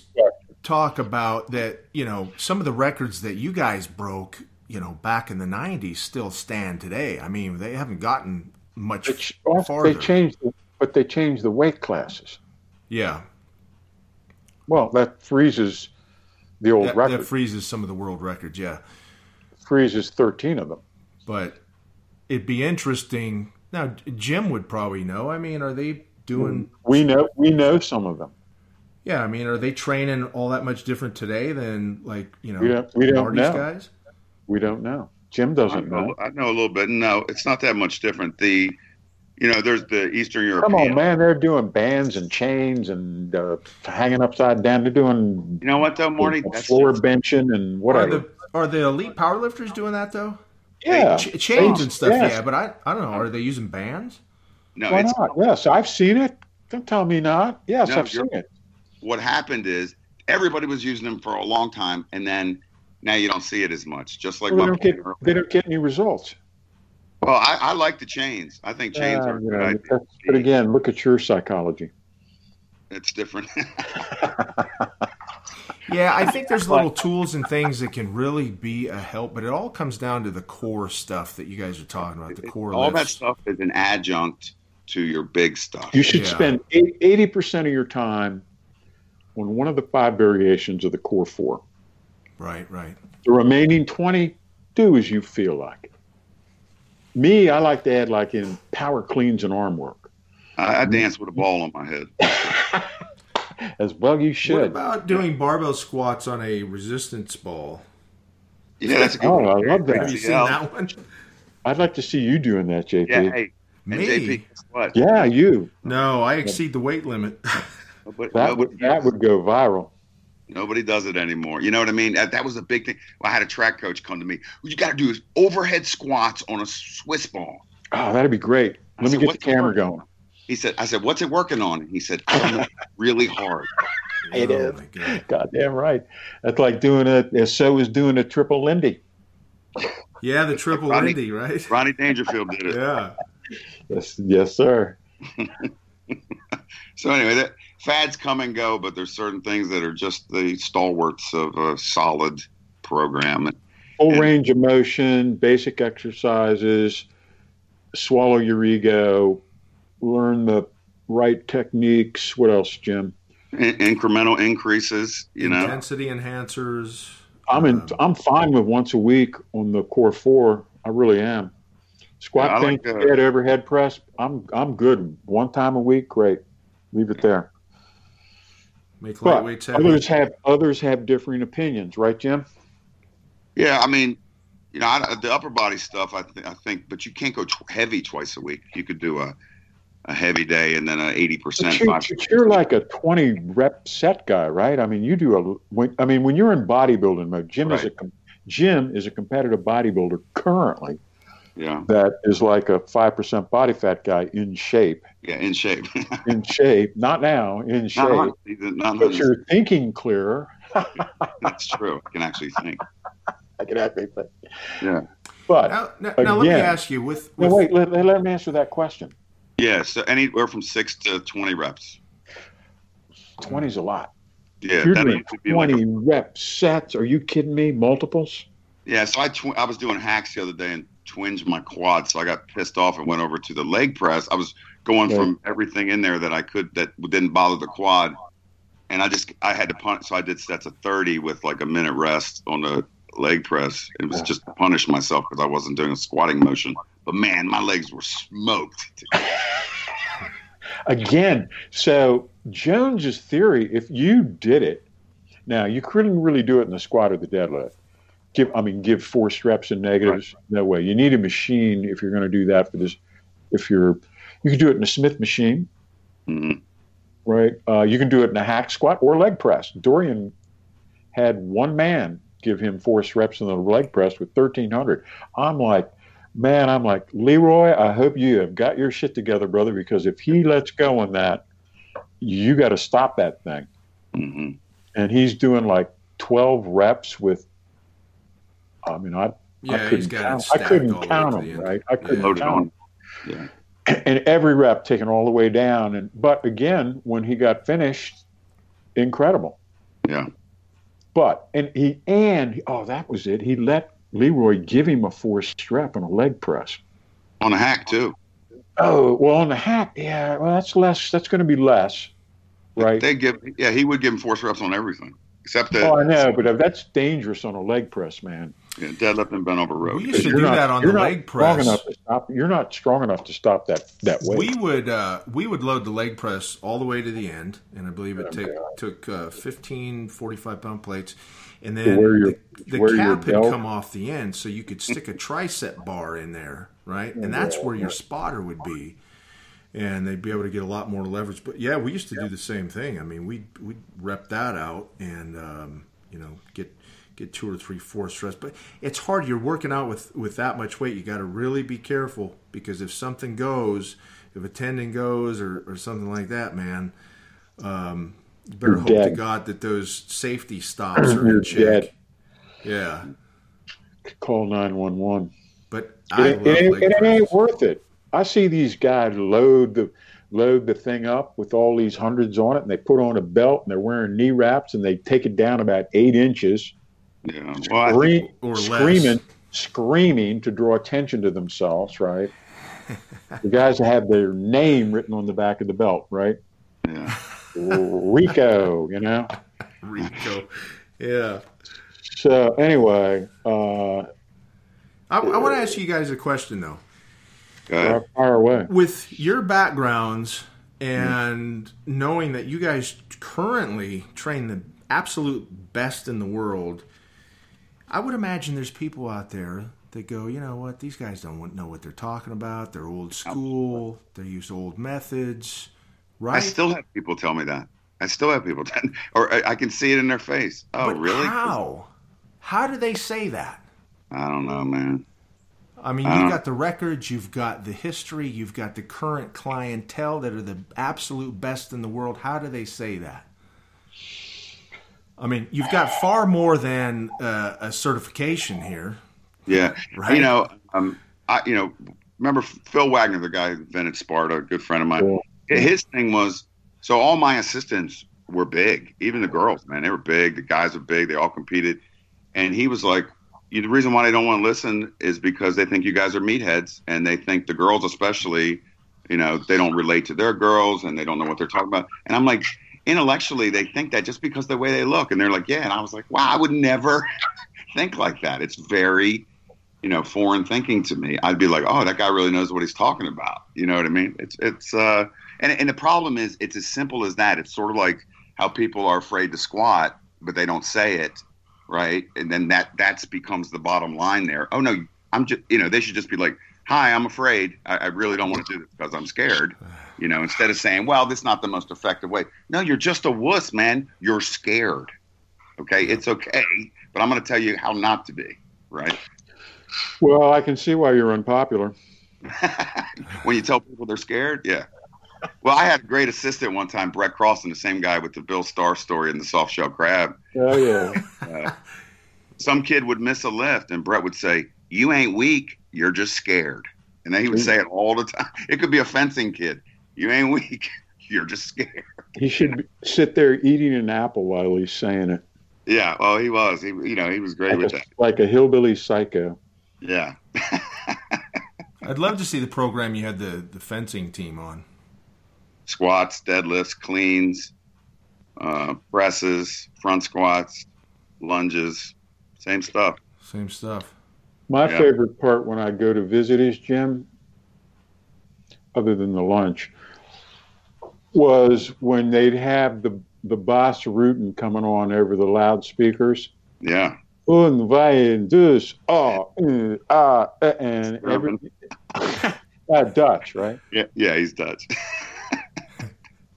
Speaker 1: talk about that you know some of the records that you guys broke you know back in the 90s still stand today i mean they haven't gotten much
Speaker 2: They, ch-
Speaker 1: farther
Speaker 2: they changed, the, but they changed the weight classes.
Speaker 1: yeah
Speaker 2: Well, that freezes the old
Speaker 1: that,
Speaker 2: record.
Speaker 1: that freezes some of the world records yeah
Speaker 2: freezes thirteen of them.
Speaker 1: but it'd be interesting now jim would probably know i mean are they doing mm,
Speaker 2: We know we know some of them.
Speaker 1: yeah i mean are they training all that much different today than like you know
Speaker 2: We don't- we don't know.
Speaker 1: guys
Speaker 2: We don't know. Jim doesn't
Speaker 3: know,
Speaker 2: know.
Speaker 3: I know a little bit. No, it's not that much different. The, you know, there's the Eastern European.
Speaker 2: Come on, man! They're doing bands and chains and uh, hanging upside down. They're doing
Speaker 3: You know what though, Morty? That's
Speaker 2: floor
Speaker 3: just-
Speaker 2: benching and
Speaker 1: what
Speaker 2: are
Speaker 1: the are the elite powerlifters doing that though
Speaker 2: yeah,
Speaker 1: Ch- chains and stuff
Speaker 2: yes.
Speaker 1: yeah but i i don't know are they using bands
Speaker 3: no,
Speaker 2: Why
Speaker 3: it's
Speaker 2: not? Yes, I've seen it. Don't tell me not. Yes,
Speaker 3: No,
Speaker 2: I've seen it.
Speaker 3: what happened is everybody was using them for a long time, and then now you don't see it as much. Just like
Speaker 2: Well, they don't get they don't get any results.
Speaker 3: Well, I, I like the chains. I think chains
Speaker 2: Uh,
Speaker 3: are
Speaker 2: you
Speaker 3: good
Speaker 2: know, but- but again, look at your psychology.
Speaker 3: It's different.
Speaker 1: Yeah, I think there's little tools and things that can really be a help, but it all comes down to the core stuff that you guys are talking about. The core
Speaker 3: All that stuff is an adjunct to your big stuff.
Speaker 2: You should
Speaker 1: Yeah.
Speaker 2: spend eighty percent of your time on one of the five variations of the core four.
Speaker 1: Right, right.
Speaker 2: The remaining twenty, do as you feel like. Me, I like to add like in power cleans and arm work.
Speaker 3: I, I dance with a ball on my head.
Speaker 2: As well, you should.
Speaker 1: What about doing barbell squats on a resistance ball?
Speaker 3: Yeah, that's a good
Speaker 2: Oh,
Speaker 3: one.
Speaker 2: I love that.
Speaker 1: Have you seen
Speaker 3: Yeah.
Speaker 1: that one?
Speaker 2: I'd like to see you doing that, JP.
Speaker 3: Yeah,
Speaker 2: Yeah,
Speaker 3: hey,
Speaker 1: Me?
Speaker 3: JP, guess what?
Speaker 2: you.
Speaker 1: No, I exceed the weight limit.
Speaker 3: Nobody,
Speaker 2: That would that would go viral.
Speaker 3: Nobody does it anymore. You know what I mean? That, that was a big thing. I had a track coach come to me. What you got to do is overhead squats on a Swiss ball.
Speaker 2: Oh, that'd be great.
Speaker 3: I
Speaker 2: Let me
Speaker 3: said,
Speaker 2: get the camera
Speaker 3: working
Speaker 2: going.
Speaker 3: He said, "I said, what's it working on?" He said, "I don't really hard."
Speaker 2: It
Speaker 1: oh,
Speaker 2: is.
Speaker 1: God.
Speaker 2: Goddamn right. That's like doing a. So is doing a triple Lindy.
Speaker 1: Yeah, the triple
Speaker 3: Ronnie-
Speaker 1: Lindy, right?
Speaker 3: Ronnie Dangerfield did it.
Speaker 1: Yeah.
Speaker 2: Yes, yes, sir.
Speaker 3: So anyway, that fads come and go, but there's certain things that are just the stalwarts of a solid program.
Speaker 2: Full
Speaker 3: And-
Speaker 2: range of motion, basic exercises. Swallow your ego. Learn the right techniques. What else, Jim?
Speaker 3: In- incremental increases, you know.
Speaker 1: Intensity enhancers.
Speaker 2: I'm in.
Speaker 1: Um,
Speaker 2: I'm fine with once a week on the core four. I really am. Squat,
Speaker 3: Yeah, I like,
Speaker 2: bench,
Speaker 3: uh,
Speaker 2: dead, overhead press. I'm I'm good. One time a week, great. Leave it there.
Speaker 1: Make
Speaker 2: But
Speaker 1: lightweights heavy.
Speaker 2: others have others have differing opinions, right, Jim?
Speaker 3: Yeah, I mean, you know, I, the upper body stuff, I, th- I think, but you can't go tw- heavy twice a week. You could do a, a heavy day and then a eighty percent.
Speaker 2: You, but you're like a twenty rep set guy, right? I mean, you do a. When, I mean, when you're in bodybuilding mode, Jim right. is a Jim is a competitive bodybuilder currently.
Speaker 3: Yeah.
Speaker 2: That is like a five percent body fat guy in shape.
Speaker 3: Yeah, in shape.
Speaker 2: in shape, not now. In shape. Not, not, but you're thinking clearer.
Speaker 3: That's true. I can actually think.
Speaker 2: I can actually think.
Speaker 3: Yeah.
Speaker 2: But
Speaker 1: now, now, again, now let me ask you with, with...
Speaker 2: No, wait, let, let me answer that question.
Speaker 3: Yeah, so anywhere from six to twenty reps.
Speaker 2: Twenty's a lot.
Speaker 3: Yeah,
Speaker 2: you're doing twenty like a, rep sets. Are you kidding me? Multiples?
Speaker 3: Yeah, so I tw- I was doing hacks the other day and twinged my quad, so I got pissed off and went over to the leg press. I was going right. from everything in there that I could that didn't bother the quad, and I just I had to punish. So I did sets of thirty with like a minute rest on the leg press. It was just to punish myself because I wasn't doing a squatting motion. But man, my legs were smoked.
Speaker 2: Again, so Jones's theory, if you did it, now you couldn't really do it in the squat or the deadlift. Give, I mean, give forced reps and negatives. Right. No way. You need a machine if you're going to do that for this. If you're, you can do it in a Smith machine,
Speaker 3: mm-hmm.
Speaker 2: right? Uh, you can do it in a hack squat or leg press. Dorian had one man give him forced reps in the leg press with 1300. I'm like, man, I'm like, Leroy, I hope you have got your shit together, brother, because if he lets go on that, you got to stop that thing.
Speaker 3: Mm-hmm.
Speaker 2: And he's doing like 12 reps with, I mean, I,
Speaker 1: yeah,
Speaker 2: I couldn't count, I couldn't count them, right? I couldn't yeah. count
Speaker 3: them.
Speaker 2: Yeah. And every rep taken all the way down. And But again, when he got finished, incredible.
Speaker 3: Yeah.
Speaker 2: But, and he, and, oh, that was it. He let Leroy give him a forced rep and a leg press.
Speaker 3: On a hack too.
Speaker 2: Oh well, on the hack, yeah. Well, that's less. That's going to be less, right?
Speaker 3: They give, yeah. He would give him force reps on everything except that.
Speaker 2: Oh, I know, but that's dangerous on a leg press, man.
Speaker 3: Yeah, deadlift and bent over row.
Speaker 1: We used to do not, that on the leg press.
Speaker 2: Stop, you're not strong enough to stop that that weight.
Speaker 1: We would uh, we would load the leg press all the way to the end, and I believe it take, took uh, 15 45 pound plates, and then your, the, the cap had come off the end, so you could stick a tricep bar in there, right? And that's where your spotter would be, and they'd be able to get a lot more leverage. But yeah, we used to do the same thing. I mean, we we rep that out and um, you know get get two or three four stress. But it's hard. You're working out with with that much weight. You got to really be careful because if something goes, if a tendon goes or, or something like that, man. Um, you better You're hope dead. to God that those safety stops are in check. Dead. Yeah.
Speaker 2: Call nine one one.
Speaker 1: But
Speaker 2: it, it, it ain't worth it. I see these guys load the load the thing up with all these hundreds on it, and they put on a belt, and they're wearing knee wraps, and they take it down about eight inches.
Speaker 3: Yeah, well, Scream,
Speaker 2: screaming, screaming to draw attention to themselves. Right. the guys have their name written on the back of the belt. Right.
Speaker 3: Yeah.
Speaker 2: Rico, you know.
Speaker 1: Rico, yeah.
Speaker 2: So anyway, uh, I,
Speaker 1: I want to ask you guys a question though.
Speaker 2: Fire, fire away.
Speaker 1: With your backgrounds and mm-hmm. knowing that you guys currently train the absolute best in the world, I would imagine there's people out there that go, you know what, these guys don't know what they're talking about. They're old school. They use old methods. Right. I
Speaker 3: still have people tell me that. I still have people, tell, or I, I, can see it in their face. Oh,
Speaker 1: but
Speaker 3: really?
Speaker 1: How? How do they say that?
Speaker 3: I don't know, man.
Speaker 1: I mean, you've got the records, you've got the history, you've got the current clientele that are the absolute best in the world. How do they say that? I mean, you've got far more than uh, a certification here.
Speaker 3: Yeah, right. You know, um, I you know remember Phil Wagner, the guy who invented Sparta, a good friend of mine. Cool his thing was so all my assistants were big, even the girls, man, they were big. The guys were big. They all competed, and he was like, the reason why they don't want to listen is because they think you guys are meatheads, and they think the girls, especially, you know, they don't relate to their girls, and they don't know what they're talking about. And I'm like, intellectually, they think that just because the way they look, and they're like, yeah. And I was like, wow, I would never think like that. It's very, you know, foreign thinking to me. I'd be like, oh, that guy really knows what he's talking about. You know what I mean? It's it's. uh and and the problem is, it's as simple as that. It's sort of like how people are afraid to squat, but they don't say it, right? And then that that's becomes the bottom line there. Oh no, I'm just you know they should just be like, hi, I'm afraid. I, I really don't want to do this because I'm scared. You know, instead of saying, "Well, this is not the most effective way." No, you're just a wuss, man. You're scared. Okay, it's okay, but I'm going to tell you how not to be. Right?
Speaker 2: Well, I can see why you're unpopular.
Speaker 3: when you tell people they're scared, yeah. Well, I had a great assistant one time, Brett Cross, and the same guy with the Bill Starr story and the soft shell crab.
Speaker 2: Oh yeah.
Speaker 3: Uh, some kid would miss a lift, and Brett would say, "You ain't weak. You're just scared." And then he would say it all the time. It could be a fencing kid. You ain't weak. You're just scared.
Speaker 2: He should sit there eating an apple while he's saying it.
Speaker 3: Yeah, well, he was. He, you know, he was great
Speaker 2: like
Speaker 3: with
Speaker 2: a,
Speaker 3: that.
Speaker 2: Like a hillbilly psycho.
Speaker 3: Yeah.
Speaker 1: I'd love to see the program you had the, the fencing team on.
Speaker 3: Squats, deadlifts, cleans, uh, presses, front squats, lunges, same stuff.
Speaker 1: Same stuff.
Speaker 2: My
Speaker 3: Yeah.
Speaker 2: favorite part when I go to visit his gym, other than the lunch, was when they'd have the the Bas Rutten coming on over the loudspeakers.
Speaker 3: Yeah.
Speaker 2: Un, vai, dus, ah, uh, ah, uh, and every, uh, Dutch, right?
Speaker 3: Yeah, yeah, he's Dutch.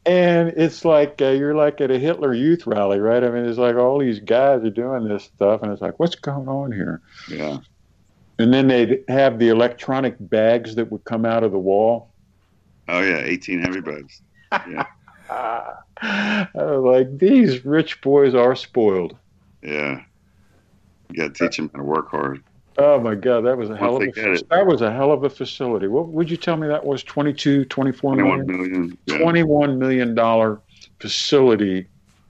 Speaker 2: And it's like uh, you're like at a Hitler Youth rally, right? I mean, it's like all these guys are doing this stuff, and it's like, what's going on here?
Speaker 3: yeah.
Speaker 2: And then they'd have the electronic bags that would come out of the wall.
Speaker 3: Oh yeah, 18 heavy bags.
Speaker 2: Ah, I was like, these rich boys are spoiled.
Speaker 3: Yeah. You got to teach them how to work hard.
Speaker 2: Oh my God, that was a hell of a
Speaker 3: they
Speaker 2: that was a hell of a facility. What would you tell me that was? 22, 24
Speaker 3: 21
Speaker 2: million?
Speaker 3: million. Yeah.
Speaker 2: 21 million dollar facility.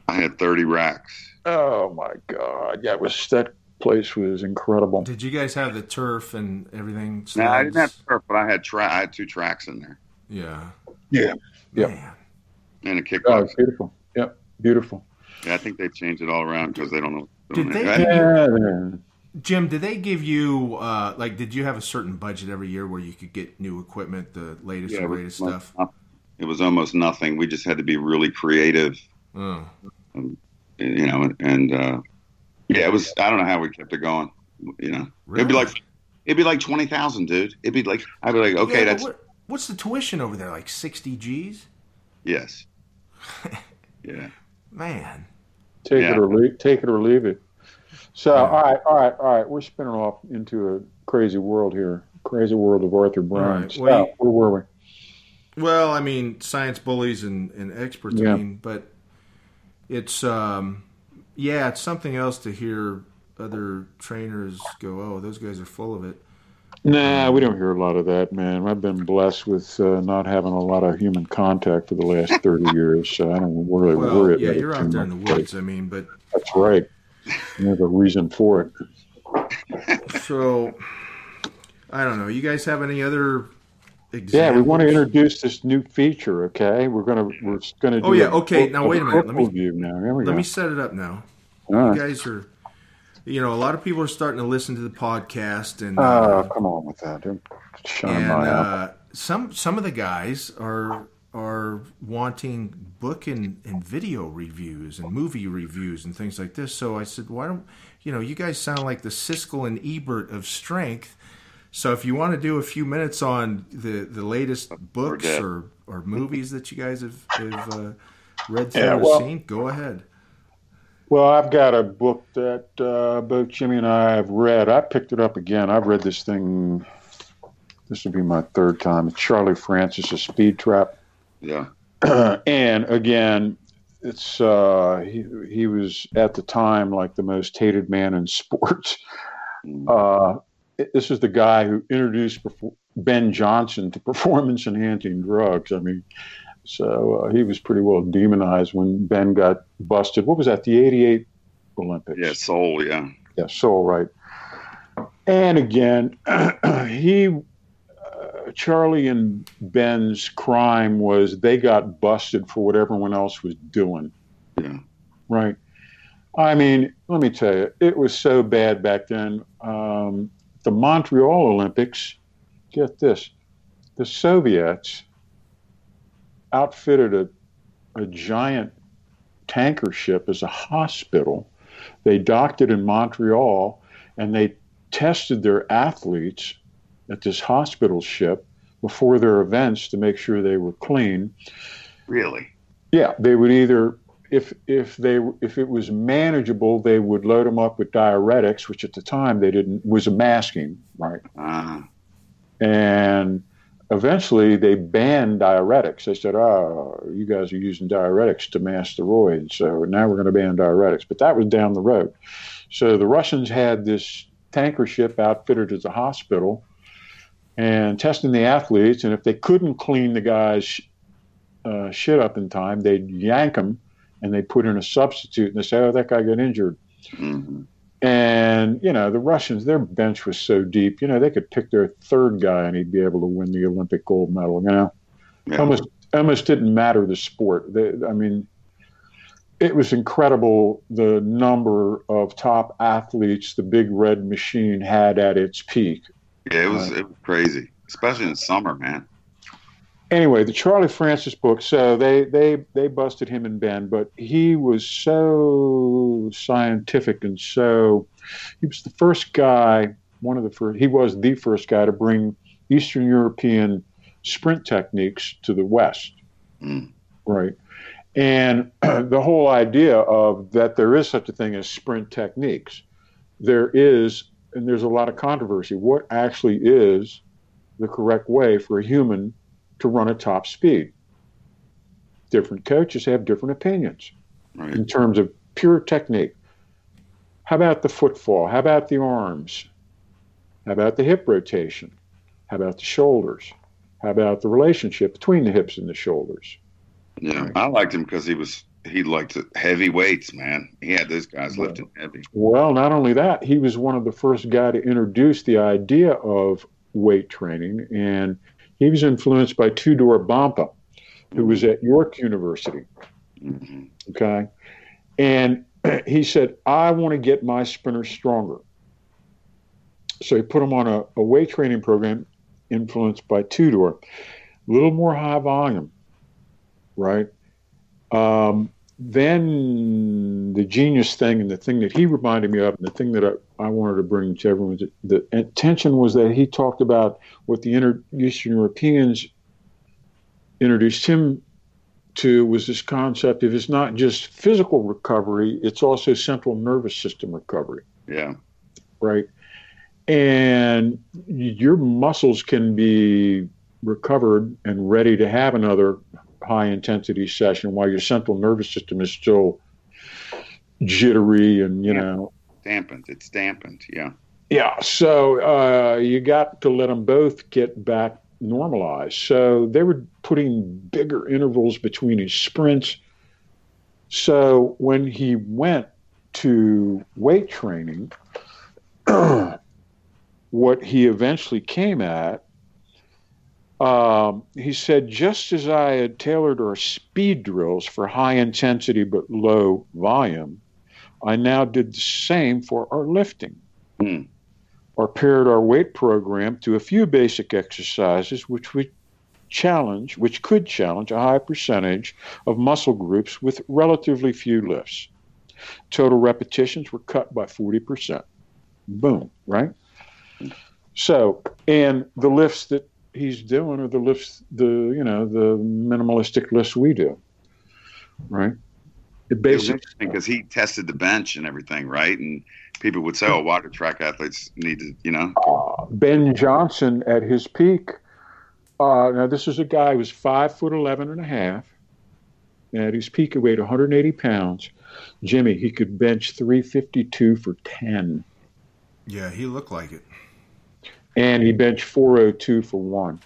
Speaker 3: I had 30 racks.
Speaker 2: Oh my God, yeah, it was that place was incredible.
Speaker 1: Did you guys have the turf and everything?
Speaker 3: No, I didn't have turf, but I had tra- I had two tracks in there
Speaker 1: Yeah.
Speaker 2: Yeah. Yep.
Speaker 1: Man.
Speaker 3: and a
Speaker 2: Oh,
Speaker 3: kickbox.
Speaker 2: it's beautiful. Yep, beautiful.
Speaker 3: Yeah, I think they've changed it all around because they don't know.
Speaker 1: Did they
Speaker 3: I-
Speaker 1: give-
Speaker 2: Yeah, man.
Speaker 1: Jim, did they give you uh, like? Did you have a certain budget every year where you could get new equipment, the latest
Speaker 3: yeah,
Speaker 1: and greatest
Speaker 3: almost
Speaker 1: stuff?
Speaker 3: nothing. It was almost nothing. We just had to be really creative,
Speaker 1: Oh.
Speaker 3: you know, and uh, yeah, it was. I don't know how we kept it going. You know, it'd be like it'd be like twenty thousand, dude. It'd be like I'd be like, okay,
Speaker 1: Yeah,
Speaker 3: that's
Speaker 1: what, what's the tuition over there? Like sixty G's?
Speaker 3: yes, yeah.
Speaker 1: Man.
Speaker 2: Take
Speaker 3: Yeah.
Speaker 2: it or leave, take it or leave it. So,
Speaker 1: Yeah.
Speaker 2: all right, all right, all right. We're spinning off into a crazy world here. Crazy world of Arthur Brown.
Speaker 1: right,
Speaker 2: So,
Speaker 1: well,
Speaker 2: where were we?
Speaker 1: Well, I mean, science bullies and, and experts.
Speaker 2: Yeah.
Speaker 1: I mean, but it's um, yeah, it's something else to hear other trainers go, "Oh, those guys are full of it."
Speaker 2: Nah, we don't hear a lot of that, man. I've been blessed with uh, not having a lot of human contact for the last thirty years, so I don't really
Speaker 1: Well,
Speaker 2: worry
Speaker 1: yeah,
Speaker 2: about it.
Speaker 1: Yeah,
Speaker 2: you're out
Speaker 1: there in the woods. I mean, but
Speaker 2: That's right. There's a reason for it.
Speaker 1: so I don't know. You guys have any other? Examples?
Speaker 2: Yeah, we want to introduce this new feature. Okay, we're gonna we're gonna. Do
Speaker 1: Oh, yeah,
Speaker 2: a-
Speaker 1: okay, now wait a minute, let me-
Speaker 2: Review now. Here we
Speaker 1: Let
Speaker 2: go.
Speaker 1: me set it up now.
Speaker 2: All
Speaker 1: You guys are, you know, a lot of people are starting to listen to the podcast, and
Speaker 2: Oh,
Speaker 1: uh,
Speaker 2: come on with that. Don't shine
Speaker 1: and
Speaker 2: my
Speaker 1: uh, some some of the guys are are wanting book and, and video reviews and movie reviews and things like this. So I said, why don't you know? You guys sound like the Siskel and Ebert of strength. So if you want to do a few minutes on the the latest books or or movies that you guys have, have uh, read through
Speaker 2: Yeah,
Speaker 1: or
Speaker 2: well-
Speaker 1: seen, go ahead.
Speaker 2: Well, I've got a book that uh, both Jimmy and I have read. I picked it up again. I've read this thing. This will be my third time. It's Charlie Francis, A Speed Trap.
Speaker 3: Yeah,
Speaker 2: and again, it's uh, he, he was at the time like the most hated man in sports. Uh, this is the guy who introduced Ben Johnson to performance enhancing drugs. I mean, so uh, he was pretty well demonized when Ben got busted. What was that? The '88 Olympics.
Speaker 3: yeah, Seoul. Yeah,
Speaker 2: Yeah, so right. And again, he, Charlie and Ben's crime was they got busted for what everyone else was doing.
Speaker 3: yeah,
Speaker 2: Right. I mean, let me tell you, it was so bad back then. Um, the Montreal Olympics, get this, the Soviets outfitted a, a giant tanker ship as a hospital. They docked it in Montreal and they tested their athletes at this hospital ship before their events to make sure they were clean.
Speaker 3: Really?
Speaker 2: Yeah, they would either if if they if it was manageable, they would load them up with diuretics, which at the time they didn't was a masking, right?
Speaker 3: Uh,
Speaker 2: And eventually they banned diuretics. They said, "Oh, you guys are using diuretics to mask steroids, so now we're going to ban diuretics." But that was down the road. So the Russians had this tanker ship outfitted as a hospital and testing the athletes, and if they couldn't clean the guys' uh, shit up in time, they'd yank them and they put in a substitute and they say, "Oh, that guy got injured."
Speaker 3: mhm.
Speaker 2: And you know the Russians, their bench was so deep. You know they could pick their third guy and he'd be able to win the Olympic gold medal. You know,
Speaker 3: Yeah.
Speaker 2: almost almost didn't matter the sport. They, I mean, it was incredible the number of top athletes the Big Red Machine had at its peak.
Speaker 3: Yeah, it was, it was crazy, especially in summer, man.
Speaker 2: anyway, the Charlie Francis book. So they they they busted him and Ben, but he was so scientific and so he was the first guy, one of the first. He was the first guy to bring Eastern European sprint techniques to the West,
Speaker 3: Mm.
Speaker 2: right? And the whole idea of that there is such a thing as sprint techniques, there is, and there's a lot of controversy. What actually is the correct way for a human to run at top speed? Different coaches have different opinions
Speaker 3: Right.
Speaker 2: in terms of pure technique. How about the footfall? How about the arms? How about the hip rotation? How about the shoulders? How about the relationship between the hips and the shoulders?
Speaker 3: Yeah, I liked him because he was he liked heavy weights, man. He had those guys lifting heavy.
Speaker 2: Well, not only that, he was one of the first guy to introduce the idea of weight training, and he was influenced by Tudor Bompa, who was at York University.
Speaker 3: hmm
Speaker 2: Okay. And he said, I want to get my sprinters stronger. So he put them on a, a weight training program influenced by Tudor, a little more high volume, right? Um, then the genius thing and the thing that he reminded me of, and the thing that I, I wanted to bring to everyone, the attention was that he talked about what the inter- Eastern Europeans introduced him to was this concept of it's not just physical recovery, it's also central nervous system recovery,
Speaker 3: Yeah,
Speaker 2: right? And your muscles can be recovered and ready to have another high intensity session while your central nervous system is still jittery and, you
Speaker 3: Yeah.
Speaker 2: know,
Speaker 3: dampened. It's dampened. Yeah,
Speaker 2: yeah, so uh, you got to let them both get back normalized. So they were putting bigger intervals between his sprints. So when he went to weight training, what he eventually came at, um, he said, just as I had tailored our speed drills for high intensity but low volume, I now did the same for our lifting.
Speaker 3: Hmm.
Speaker 2: Or paired our weight program to a few basic exercises which would challenge, which could challenge a high percentage of muscle groups with relatively few lifts. Total repetitions were cut by 40%. Boom, right? So, and the lifts that he's doing are the lifts, the, you know, the minimalistic lifts we do, right? It
Speaker 3: it
Speaker 2: basically,
Speaker 3: interesting because he tested the bench and everything, right? And people would say, "Oh, why do track athletes need to?" You know,
Speaker 2: uh, Ben Johnson at his peak. Uh, now, this is a guy who was five foot eleven and a half. At his peak, he weighed 180 pounds. Jimmy, he could bench 352 for 10,
Speaker 1: Yeah, he looked like it.
Speaker 2: And he benched 402 for one.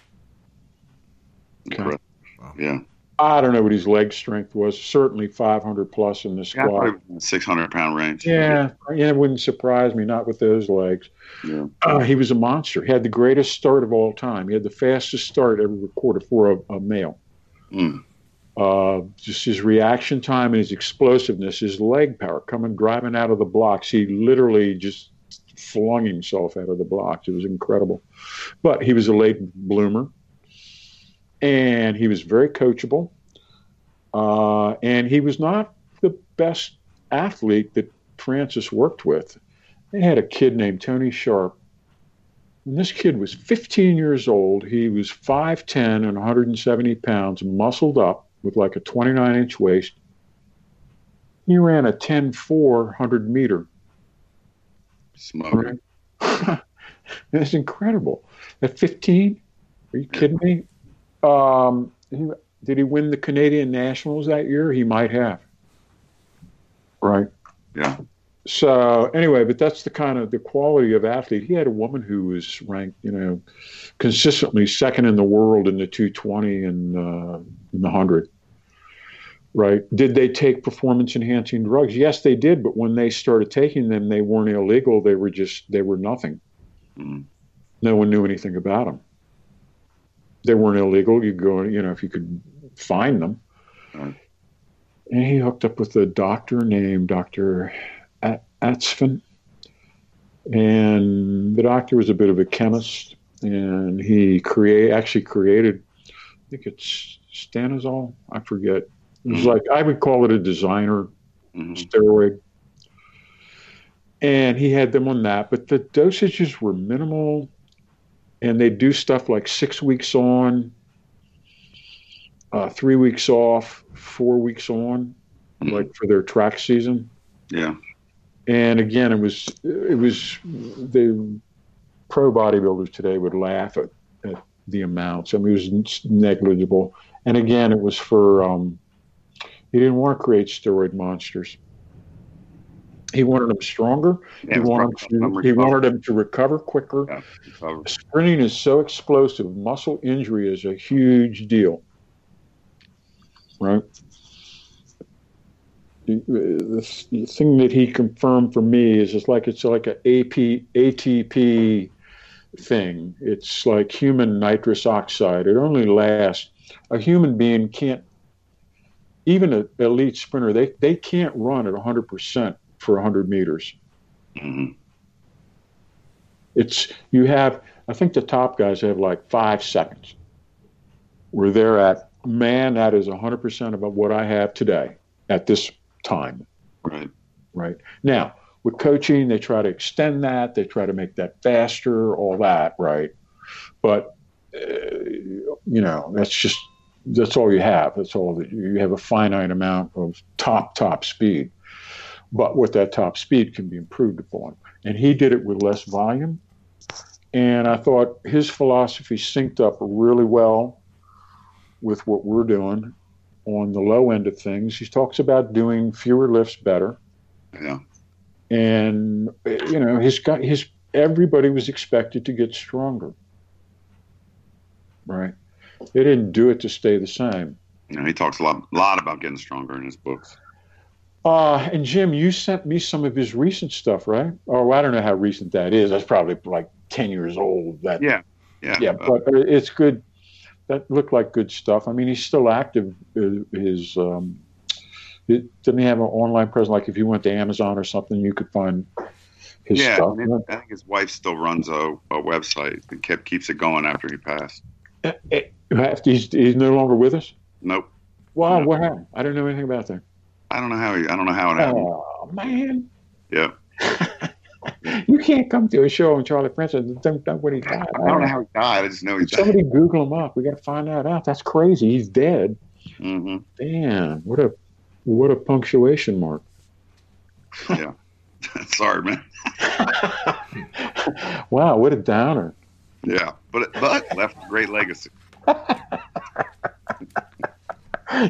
Speaker 2: Okay.
Speaker 3: Incredible. yeah.
Speaker 2: I don't know what his leg strength was. Certainly 500 plus in the
Speaker 3: Yeah,
Speaker 2: squat.
Speaker 3: it was in the six hundred pound range.
Speaker 2: Yeah, yeah, it wouldn't surprise me. Not with those legs.
Speaker 3: yeah.
Speaker 2: Uh, he was a monster. He had the greatest start of all time. He had the fastest start ever recorded for a, a male.
Speaker 3: Mm.
Speaker 2: Uh, just his reaction time and his explosiveness, his leg power coming driving out of the blocks. He literally just flung himself out of the blocks. It was incredible. But he was a late bloomer, and he was very coachable. Uh, and he was not the best athlete that Francis worked with. They had a kid named Tony Sharpe. When this kid was 15 years old, he was 5'10 and 170 pounds, muscled up with like a 29 inch waist. He ran a 10 400 meter.
Speaker 3: Smoking.
Speaker 2: That's incredible. At 15? Are you kidding me? Um, did he win the Canadian Nationals that year? He might have. Right.
Speaker 3: Yeah.
Speaker 2: So anyway, but that's the kind of the quality of athlete. He had a woman who was ranked, you know, consistently second in the world in the 220 and uh, in the 100. Right? Did they take performance enhancing drugs? Yes, they did. But when they started taking them, they weren't illegal. They were just they were nothing.
Speaker 3: Mm.
Speaker 2: No one knew anything about them. They weren't illegal. You go, you know, if you could find them. And he hooked up with a doctor named Dr. Astaphan. And the doctor was a bit of a chemist, and he create actually created, I think it's stanozol. I forget. It was
Speaker 3: Mhm.
Speaker 2: like I would call it a designer
Speaker 3: hmm
Speaker 2: steroid. And he had them on that, but the dosages were minimal. And they do stuff like six weeks on, uh, three weeks off, four weeks on,
Speaker 3: Mhm.
Speaker 2: like for their track season.
Speaker 3: Yeah.
Speaker 2: And again, it was it was the pro bodybuilders today would laugh at, at the amounts. I mean, it was negligible. And again, it was for um, he didn't want to create steroid monsters. He wanted them stronger.
Speaker 3: yeah
Speaker 2: he wanted to, he wanted them to recover quicker.
Speaker 3: Yeah.
Speaker 2: Sprinting is so explosive. Muscle injury is a huge deal. Right? The, the, thing that he confirmed for me is it's like it's like a AP, ATP thing. It's like human nitrous oxide. It only lasts. A human being can't, even an elite sprinter, they, they can't run at 100% for 100 meters.
Speaker 3: Hmm
Speaker 2: it's you have i think the top guys have like five seconds where they're at man that is 100% about what i have today at this time.
Speaker 3: Right.
Speaker 2: right. Now with coaching they try to extend that. They try to make that faster all that. Right. But uh, you know that's just that's all you have. That's all that you have a finite amount of top top speed. But with that top speed can be improved upon. And he did it with less volume. And i thought his philosophy synced up really well with what we're doing on the low end of things. He talks about doing fewer lifts better.
Speaker 3: Yeah.
Speaker 2: and you know his guy his everybody was expected to get stronger. Right they didn't do it to stay the same
Speaker 3: You know, he talks a lot, lot about getting stronger in his books.
Speaker 2: uh and jim you sent me some of his recent stuff right oh i don't know how recent that is that's probably like 10 years old that
Speaker 3: Yeah. Yeah.
Speaker 2: yeah
Speaker 3: Uh,
Speaker 2: but it's good that looked like good stuff i mean he's still active uh, his um it, didn't he have an online presence like if you went to amazon or something you could find his
Speaker 3: yeah.
Speaker 2: stuff
Speaker 3: Yeah, I think his wife still runs a, a website and kept keeps it going after he passed.
Speaker 2: He's, he's no longer with us.
Speaker 3: Nope.
Speaker 2: Wow,
Speaker 3: No.
Speaker 2: what happened? I don't know anything about that.
Speaker 3: I don't know how he. I don't know how it happened.
Speaker 2: Oh man,
Speaker 3: Yeah.
Speaker 2: you can't come to a show on Charlie Francis and don't know what he died.
Speaker 3: I don't know how he died. I just know he died.
Speaker 2: Somebody Google him up. We got to find that out. That's crazy. He's dead.
Speaker 3: hmm
Speaker 2: Damn, what a what a punctuation mark. Yeah.
Speaker 3: Sorry, man.
Speaker 2: wow, what a downer.
Speaker 3: Yeah, but but left a great legacy.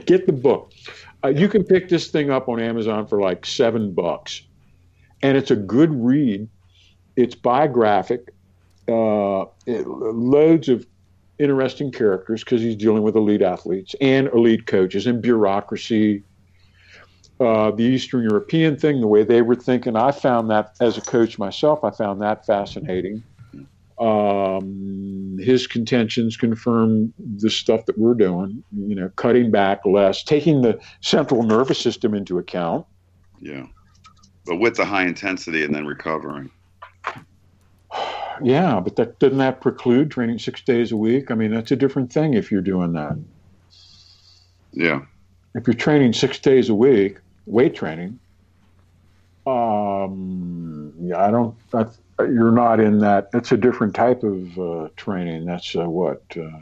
Speaker 2: Get the book. Uh, you can pick this thing up on Amazon for like seven bucks, and it's a good read. It's biographic, uh, it, loads of interesting characters because he's dealing with elite athletes and elite coaches and bureaucracy. Uh, the Eastern European thing, the way they were thinking, I found that as a coach myself, I found that fascinating. Um, his contentions confirm the stuff that we're doing, you know, cutting back less, taking the central nervous system into account.
Speaker 3: Yeah, but with the high intensity and then recovering.
Speaker 2: Yeah, but that doesn't that preclude training six days a week? I mean, that's a different thing if you're doing that.
Speaker 3: Yeah,
Speaker 2: If you're training six days a week, weight training, um, yeah, I don't, I, you're not in that. It's a different type of uh, training. That's uh, what uh,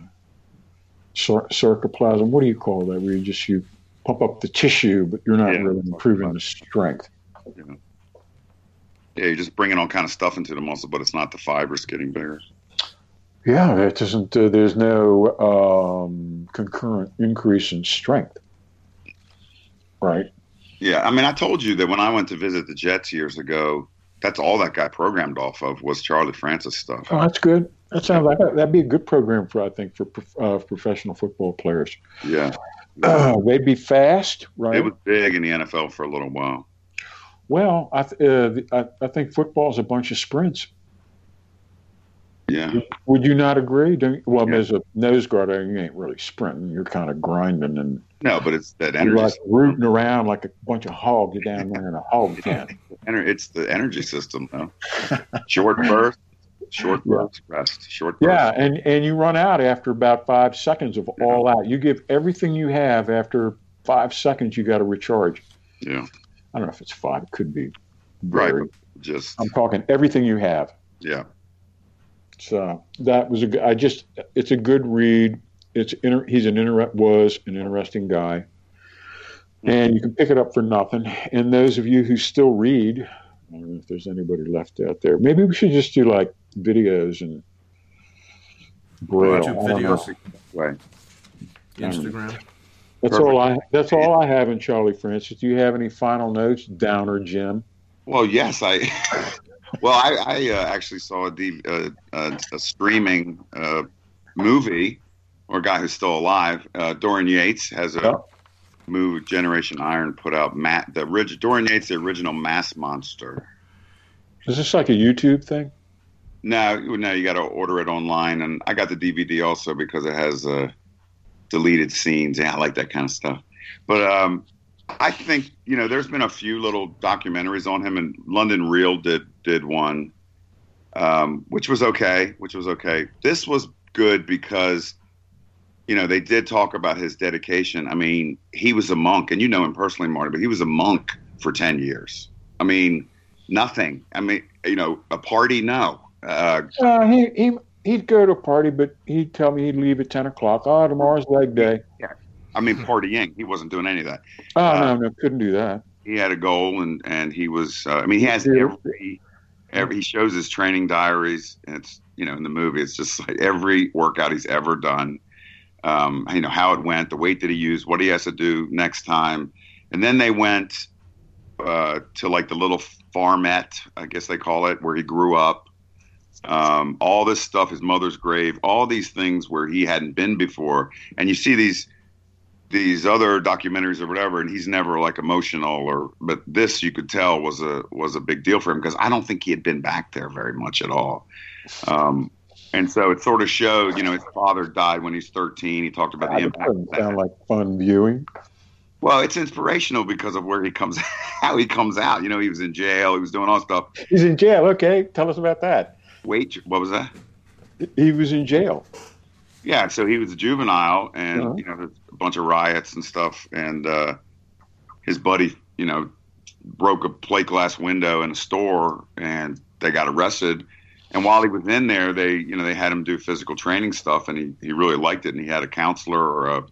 Speaker 2: sar- sarcoplasm. What do you call that? Where you just you pump up the tissue, but you're not
Speaker 3: Yeah.
Speaker 2: really improving the strength.
Speaker 3: Know. Yeah, you're just bringing all kind of stuff into the muscle, but it's not the fibers getting bigger.
Speaker 2: Yeah, that doesn't. Uh, there's no um, concurrent increase in strength. Right.
Speaker 3: Yeah, I mean, I told you that when I went to visit the Jets years ago, that's all that guy programmed off of was Charlie Francis stuff.
Speaker 2: Oh, that's good. That sounds like that'd be a good program for I think for uh, professional football players.
Speaker 3: Yeah,
Speaker 2: Uh, they'd be fast, right?
Speaker 3: it was big in the NFL for a little while.
Speaker 2: well, I, th- uh, I I think football is a bunch of sprints.
Speaker 3: Yeah,
Speaker 2: Would you not agree? Don't, well,
Speaker 3: Yeah.
Speaker 2: as a nose guard, you ain't really sprinting. You're kind of grinding and
Speaker 3: no, but it's that
Speaker 2: you're
Speaker 3: energy.
Speaker 2: like rooting around like a bunch of hogs. You're down there in a hog pen.
Speaker 3: It's the energy system, though. Short burst, short
Speaker 2: Yeah.
Speaker 3: burst, rest, short burst.
Speaker 2: Yeah, and and you run out after about five seconds of all out. You give everything you have after five seconds. You got to recharge.
Speaker 3: yeah,
Speaker 2: I don't know if it's five. It could be.
Speaker 3: right. Just
Speaker 2: I'm talking everything you have.
Speaker 3: yeah,
Speaker 2: So that was a good. I just. It's a good read. It's inter, he's an inter, was an interesting guy, and you can pick it up for nothing. And those of you who still read, I don't know if there's anybody left out there. Maybe we should just do like videos and braille.
Speaker 1: YouTube
Speaker 2: I don't know.
Speaker 1: videos,
Speaker 3: way.
Speaker 1: Instagram.
Speaker 2: That's all I. That's all I have in Charlie Francis. Do you have any final notes, Downer Jim?
Speaker 3: Well, yes, I. Well, I, I uh, actually saw a, D, uh, uh, a streaming uh, movie, or a guy who's still alive. Uh, Dorian Yates has a movie, Generation Iron, put out. Matt, the orig- Dorian Yates, the original Mass Monster.
Speaker 2: Is this like a YouTube thing?
Speaker 3: No, no, you got to order it online, and I got the DVD also because it has uh, deleted scenes. Yeah, I like that kind of stuff. But um, I think you know, there's been a few little documentaries on him, and London Real did did one, um, which was okay, which was okay. This was good because you know they did talk about his dedication. I mean, he was a monk, and you know him personally, Marty, but he was a monk for ten years. I mean, nothing. I mean, you know, a party, no. Uh,
Speaker 2: Uh, he he he'd go to a party, but he'd tell me he'd leave at ten o'clock. Oh, tomorrow's leg day.
Speaker 3: I mean, partying. He wasn't doing any of that.
Speaker 2: Oh
Speaker 3: Uh,
Speaker 2: no, no, couldn't do that.
Speaker 3: He had a goal, and and he was. Uh, I mean, he has every, every. He shows his training diaries, and it's you know in the movie, it's just like every workout he's ever done. Um, you know how it went, the weight that he used, what he has to do next time, and then they went uh, to like the little farmette, I guess they call it, where he grew up. Um, all this stuff, his mother's grave, all these things where he hadn't been before, and you see these these other documentaries or whatever, and he's never like emotional or. But this, you could tell, was a was a big deal for him because I don't think he had been back there very much at all. Um, and so it sort of showed, you know, his father died when he's 13. He talked about the
Speaker 2: That
Speaker 3: impact.
Speaker 2: doesn't sound like fun viewing.
Speaker 3: Well, it's inspirational because of where he comes, how he comes out. You know, he was in jail. He was doing all stuff.
Speaker 2: He's in jail. Okay, tell us about that.
Speaker 3: Wait, what was that?
Speaker 2: He was in jail.
Speaker 3: Yeah, so he was a juvenile, and
Speaker 2: Uh-huh.
Speaker 3: you know, a bunch of riots and stuff, and uh, his buddy, you know, broke a plate glass window in a store, and they got arrested. And while he was in there, they, you know, they had him do physical training stuff, and he, he really liked it. And he had a counselor or a,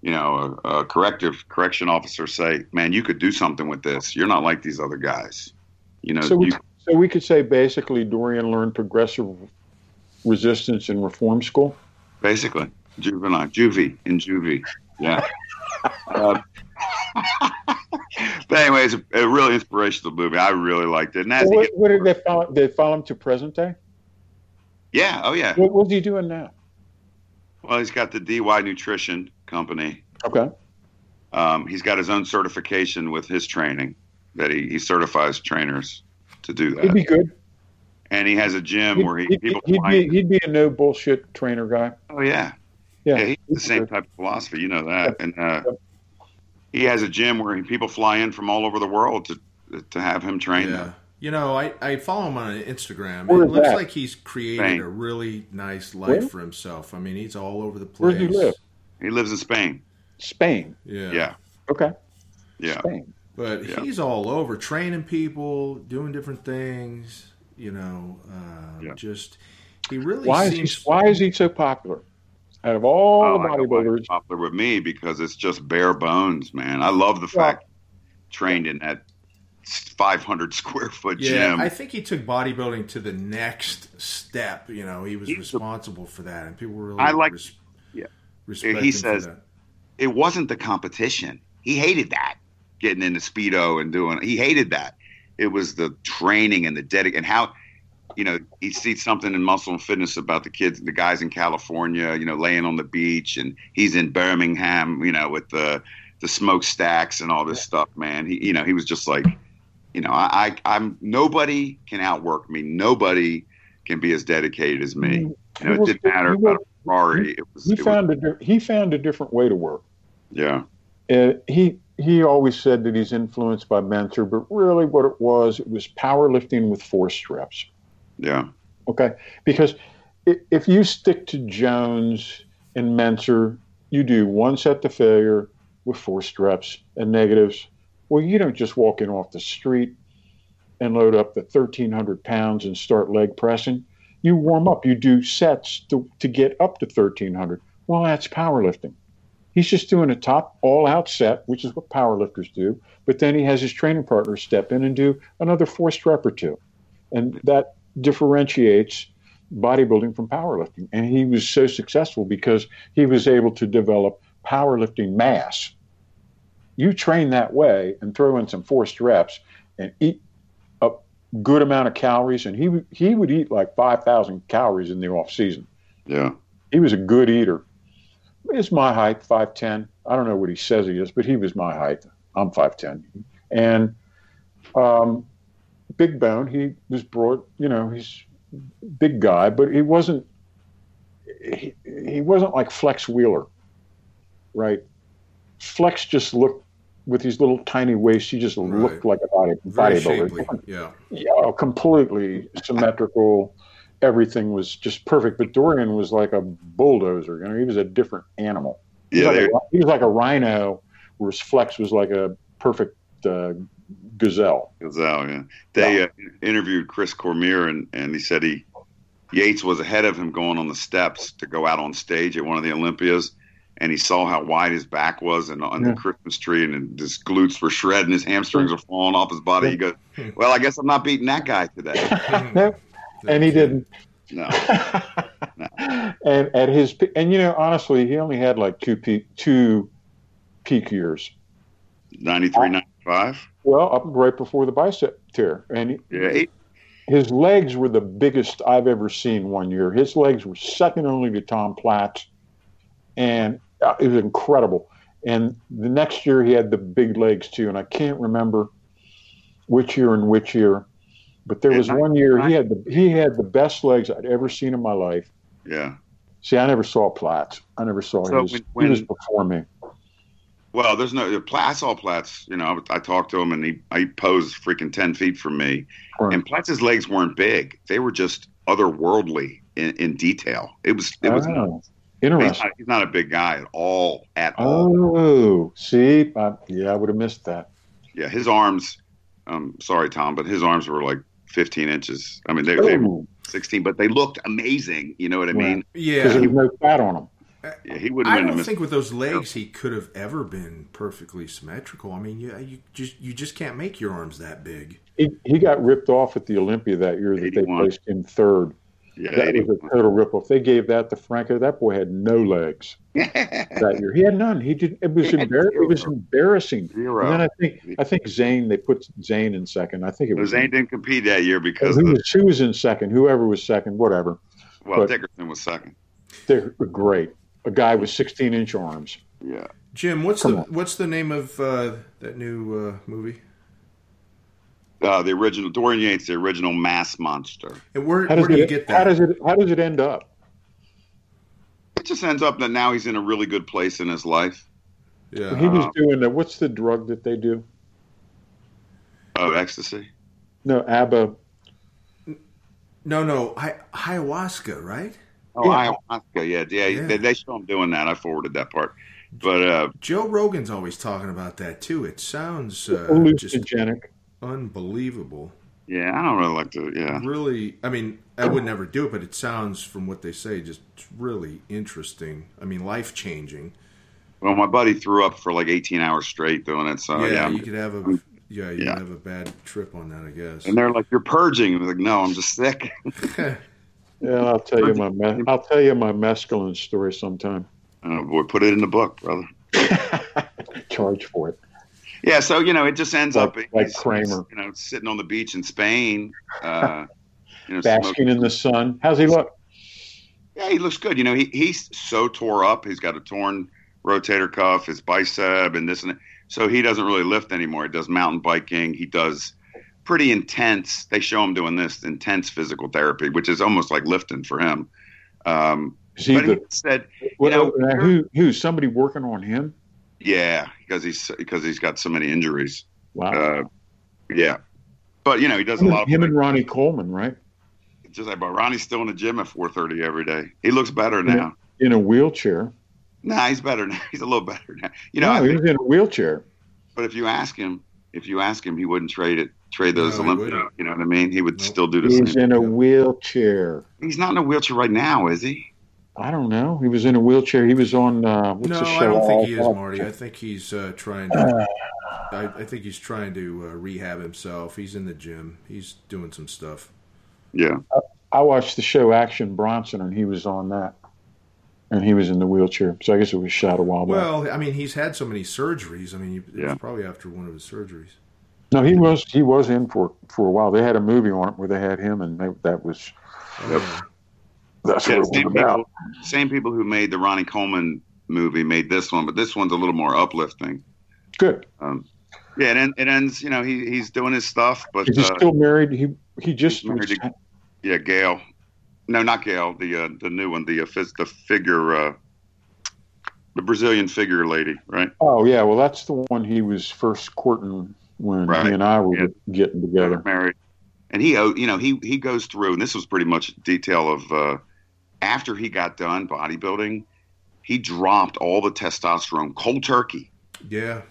Speaker 3: you know, a, a corrective correction officer say, "Man, you could do something with this. You're not like these other guys." You know,
Speaker 2: So we,
Speaker 3: you,
Speaker 2: so we could say basically Dorian learned progressive resistance in reform school.
Speaker 3: Basically, juvenile, juvie in juvie. Yeah. uh, but anyway, it's a, a really inspirational movie. I really liked it. And as
Speaker 2: So
Speaker 3: he
Speaker 2: what, what did they follow? They follow him to present day?
Speaker 3: yeah, oh yeah.
Speaker 2: What was he doing now?
Speaker 3: Well, he's got the DY Nutrition Company.
Speaker 2: Okay.
Speaker 3: Um, he's got his own certification with his training that he, he certifies trainers to do
Speaker 2: He'd be good.
Speaker 3: And he has a gym
Speaker 2: He'd,
Speaker 3: where he
Speaker 2: he'd-
Speaker 3: people
Speaker 2: he'd be, he'd be a no bullshit trainer guy.
Speaker 3: Oh yeah.
Speaker 2: Yeah.
Speaker 3: Yeah, he's the same type of philosophy. You know that, and uh, he has a gym where he, people fly in from all over the world to to have him train
Speaker 1: Yeah.
Speaker 3: them.
Speaker 1: You know, I, I follow him on Instagram.
Speaker 2: Where
Speaker 1: it
Speaker 2: is
Speaker 1: looks
Speaker 2: that?
Speaker 1: like he's created
Speaker 3: Spain.
Speaker 1: a really nice life
Speaker 2: Where?
Speaker 1: for himself. I mean, he's all over the place.
Speaker 2: Where
Speaker 1: place.
Speaker 2: does he live?
Speaker 3: He lives in Spain.
Speaker 2: Spain.
Speaker 1: Yeah.
Speaker 3: Yeah,
Speaker 2: Okay.
Speaker 3: yeah.
Speaker 2: Spain.
Speaker 1: But
Speaker 3: Yeah.
Speaker 1: he's all over, training people, doing different things. You know, uh,
Speaker 3: Yeah.
Speaker 1: just he really
Speaker 2: Why is he why is he so popular? Out of all
Speaker 3: Oh,
Speaker 2: the
Speaker 3: I know
Speaker 2: bodybuilders,
Speaker 3: popular with me because it's just bare bones, man. I love the
Speaker 2: Well-
Speaker 3: fact trained in that 500 square foot
Speaker 1: yeah,
Speaker 3: gym.
Speaker 1: I think he took bodybuilding to the next step. You know, he was
Speaker 3: He's the-
Speaker 1: responsible for that, and people were really
Speaker 3: I like-
Speaker 1: res-
Speaker 3: yeah.
Speaker 1: respect
Speaker 3: He
Speaker 1: him
Speaker 3: says- it wasn't the competition. He hated that getting into speedo and doing. He hated that. It was the training and the dedic and how, you know, he sees something in Muscle and Fitness about the kids, the guys in California, you know, laying on the beach, and he's in Birmingham, you know, with the the smokestacks and all this stuff. Man, he, you know, he was just like, you know, I, I I'm nobody can outwork me. Nobody can be as dedicated as me. Mm-hmm. You know, it didn't matter about a Ferrari. It was,
Speaker 2: he
Speaker 3: it was
Speaker 2: found a he found a different way to work.
Speaker 3: yeah.
Speaker 2: Uh, he he always said that he's influenced by Mentzer, but really what it was, it was powerlifting with forced reps.
Speaker 3: Yeah.
Speaker 2: Okay, because if you stick to Jones and Mentzer, you do one set to failure with forced reps and negatives. Well, you don't just walk in off the street and load up the 1,300 pounds and start leg pressing. You warm up. You do sets to, to get up to 1,300. Well, that's powerlifting. He's just doing a top all out set, which is what powerlifters do. But then he has his training partner step in and do another forced rep or two. And that differentiates bodybuilding from powerlifting. And he was so successful because he was able to develop powerlifting mass. You train that way and throw in some forced reps and eat a good amount of calories. And he, he would eat like 5,000 calories in the off season.
Speaker 3: Yeah.
Speaker 2: He was a good eater. It's my height, 5'10. I don't know what he says he is, but he was my height. I'm 5'10. And um, big bone, he was broad, you know, he's big guy, but he wasn't he, he wasn't like Flex Wheeler, right? Flex just looked with his little tiny waist, he just
Speaker 1: Right.
Speaker 2: looked like a body bodybuilder.
Speaker 1: Yeah.
Speaker 2: Yeah, completely symmetrical. Everything was just perfect. But Dorian was like a bulldozer. You know, he was a different animal. He
Speaker 3: Yeah.
Speaker 2: was, like a, he was like a rhino, whereas Flex was like a perfect uh, gazelle.
Speaker 3: Gazelle, yeah. They uh, interviewed Chris Cormier, and, and he said he Yates was ahead of him going on the steps to go out on stage at one of the Olympias, and he saw how wide his back was and on
Speaker 2: Yeah.
Speaker 3: the Christmas tree, and his glutes were shredding, his hamstrings were falling off his body. He goes, "Well, I guess I'm not beating that guy today."
Speaker 2: and he didn't.
Speaker 3: No,
Speaker 2: and at his and you know honestly, he only had like two peak two peak years.
Speaker 3: 93, 95.
Speaker 2: Well, up right before the bicep tear, and he,
Speaker 3: Yeah, eight.
Speaker 2: his legs were the biggest I've ever seen one year. His legs were second only to Tom Platz's, and uh, it was incredible. And the next year he had the big legs too, and I can't remember which year and which year, but there was one year he had the he had the best legs I'd ever seen in my life.
Speaker 3: yeah.
Speaker 2: See, I never saw Platz. I never saw
Speaker 3: So
Speaker 2: his.
Speaker 3: when- when-
Speaker 2: he was before me.
Speaker 3: Well, there's no Platz. I saw Platz's. You know, I, I talked to him, and he he posed freaking ten feet from me.
Speaker 2: Right.
Speaker 3: And Platz's legs weren't big; they were just otherworldly in, in detail. It was it was.
Speaker 2: Oh,
Speaker 3: He's not, he's not a big guy at all. At all.
Speaker 2: Oh, see, I, yeah, I would have missed that.
Speaker 3: Yeah, his arms. Um, sorry, Tom, but his arms were like 15 inches. I mean, they, they were
Speaker 2: Oh,
Speaker 3: 16, but they looked amazing. You know what I mean?
Speaker 2: because
Speaker 1: Yeah.
Speaker 2: there was no fat on him.
Speaker 3: Yeah, he wouldn't
Speaker 1: I don't think with those legs he could have ever been perfectly symmetrical. I mean, you, you just you just can't make your arms that big.
Speaker 2: He, he got ripped off at the Olympia that year that they placed him third.
Speaker 3: Yeah,
Speaker 2: That was a total ripoff. They gave that to Franco. That boy had no legs that year. He had none. He did. It was
Speaker 3: He had
Speaker 2: embar- It was embarrassing.
Speaker 3: Zero.
Speaker 2: And then I think I think Zane. They put Zane in second. I think it was
Speaker 3: Zane didn't compete that year because
Speaker 2: Who
Speaker 3: the,
Speaker 2: was, who was in second? Whoever was second, whatever.
Speaker 3: well,
Speaker 2: but-
Speaker 3: Dickerson was second.
Speaker 2: They're great. A guy with 16 inch arms.
Speaker 3: Yeah.
Speaker 1: Jim, what's
Speaker 2: Come
Speaker 1: the
Speaker 2: on.
Speaker 1: what's the name of uh, that new uh, movie?
Speaker 3: Uh, the original Dorian Yates, the original mass monster.
Speaker 1: And where
Speaker 2: How
Speaker 1: where
Speaker 2: does
Speaker 1: do you
Speaker 2: it?
Speaker 1: get
Speaker 2: How
Speaker 1: that?
Speaker 2: does it? How does it end up?
Speaker 3: It just ends up that now he's in a really good place in his life.
Speaker 1: yeah.
Speaker 2: He was
Speaker 3: Uh,
Speaker 2: doing that. What's the drug that they do?
Speaker 3: Oh, ecstasy.
Speaker 2: No, ABBA.
Speaker 1: No, no, hi- ayahuasca, right?
Speaker 3: Oh,
Speaker 2: Yeah.
Speaker 3: ayahuasca. Yeah, yeah.
Speaker 1: Yeah.
Speaker 3: They, they show him doing that. I forwarded that part. But uh,
Speaker 1: Joe Rogan's always talking about that too. It sounds uh, just
Speaker 2: hallucinogenic.
Speaker 1: Unbelievable.
Speaker 3: Yeah, I don't really like to. Yeah,
Speaker 1: Really, I mean, I would never do it, but it sounds from what they say just really interesting. I mean, life changing.
Speaker 3: well, my buddy threw up for like 18 hours straight doing it. So
Speaker 1: yeah,
Speaker 3: yeah,
Speaker 1: you could have a yeah, you
Speaker 3: Yeah.
Speaker 1: could have a bad trip on that, I guess.
Speaker 3: and they're like, "You're purging." I'm like, "No, I'm just sick."
Speaker 2: Yeah, I'll tell you my me- I'll tell you my mescaline story sometime.
Speaker 3: oh boy, put it in the book, brother.
Speaker 2: Charge for it.
Speaker 3: Yeah, so you know, it just ends
Speaker 2: Like-
Speaker 3: up
Speaker 2: like
Speaker 3: he's-
Speaker 2: Kramer.
Speaker 3: you know, sitting on the beach in Spain. Uh, you know,
Speaker 2: Basking
Speaker 3: smoking-
Speaker 2: in the sun. How's he look?
Speaker 3: Yeah, he looks good. You know, he he's so tore up. He's got a torn rotator cuff, his bicep, and this and that. So he doesn't really lift anymore. He does mountain biking. He does pretty intense. They show him doing this intense physical therapy, which is almost like lifting for him. Um,
Speaker 2: he
Speaker 3: but he
Speaker 2: the,
Speaker 3: said,
Speaker 2: what,
Speaker 3: know,
Speaker 2: uh, who who's somebody working on him?
Speaker 3: Yeah, because he's because he's got so many injuries.
Speaker 2: Wow.
Speaker 3: Uh, yeah, but you know, he does a
Speaker 2: him,
Speaker 3: lot of
Speaker 2: him and Ronnie Coleman, right?
Speaker 3: just like. But Ronnie's still in the gym at four thirty every day. He looks better now.
Speaker 2: In a wheelchair.
Speaker 3: Nah, he's better now. He's a little better now. You know,
Speaker 2: no,
Speaker 3: I
Speaker 2: he was in a wheelchair.
Speaker 3: But if you ask him, if you ask him, he wouldn't trade it. Trade those
Speaker 1: No,
Speaker 3: Olympics. You know what I mean? He would
Speaker 1: Nope.
Speaker 3: still do the
Speaker 2: He's
Speaker 3: same.
Speaker 2: in a wheelchair.
Speaker 3: He's not in a wheelchair right now, is he?
Speaker 2: I don't know. He was in a wheelchair. He was on uh, what's
Speaker 1: no,
Speaker 2: the show?
Speaker 1: I don't think he is,
Speaker 2: All-
Speaker 1: Marty. I think he's uh, trying to. I, I think he's trying to uh, rehab himself. He's in the gym. He's doing some stuff.
Speaker 3: Yeah.
Speaker 2: I watched the show Action Bronson, and he was on that, and he was in the wheelchair. So I guess it was shot a while back.
Speaker 1: Well, I mean, he's had so many surgeries. I mean, it
Speaker 3: Yeah.
Speaker 1: was probably after one of his surgeries.
Speaker 2: No, he was he was in for for a while. They had a movie on it where they had him, and they, that was
Speaker 1: Oh,
Speaker 3: Yep.
Speaker 1: yeah.
Speaker 2: That's
Speaker 3: Yeah,
Speaker 2: what it
Speaker 3: same people, same people who made the Ronnie Coleman movie made this one, but this one's a little more uplifting.
Speaker 2: Good.
Speaker 3: Um, yeah, it, en- it ends. You know, he he's doing his stuff, but
Speaker 2: Is he
Speaker 3: uh,
Speaker 2: still married? He he just
Speaker 3: married to- yeah, Gail. No, not Gail. The uh, the new one, the uh, the figure, uh, the Brazilian figure lady, right?
Speaker 2: oh yeah, well that's the one he was first courting when
Speaker 3: Right.
Speaker 2: he and I were
Speaker 3: Yeah.
Speaker 2: getting together.
Speaker 3: married, and he, oh, you know, he he goes through, and this was pretty much detail of uh, after he got done bodybuilding, he dropped all the testosterone cold turkey
Speaker 1: Yeah.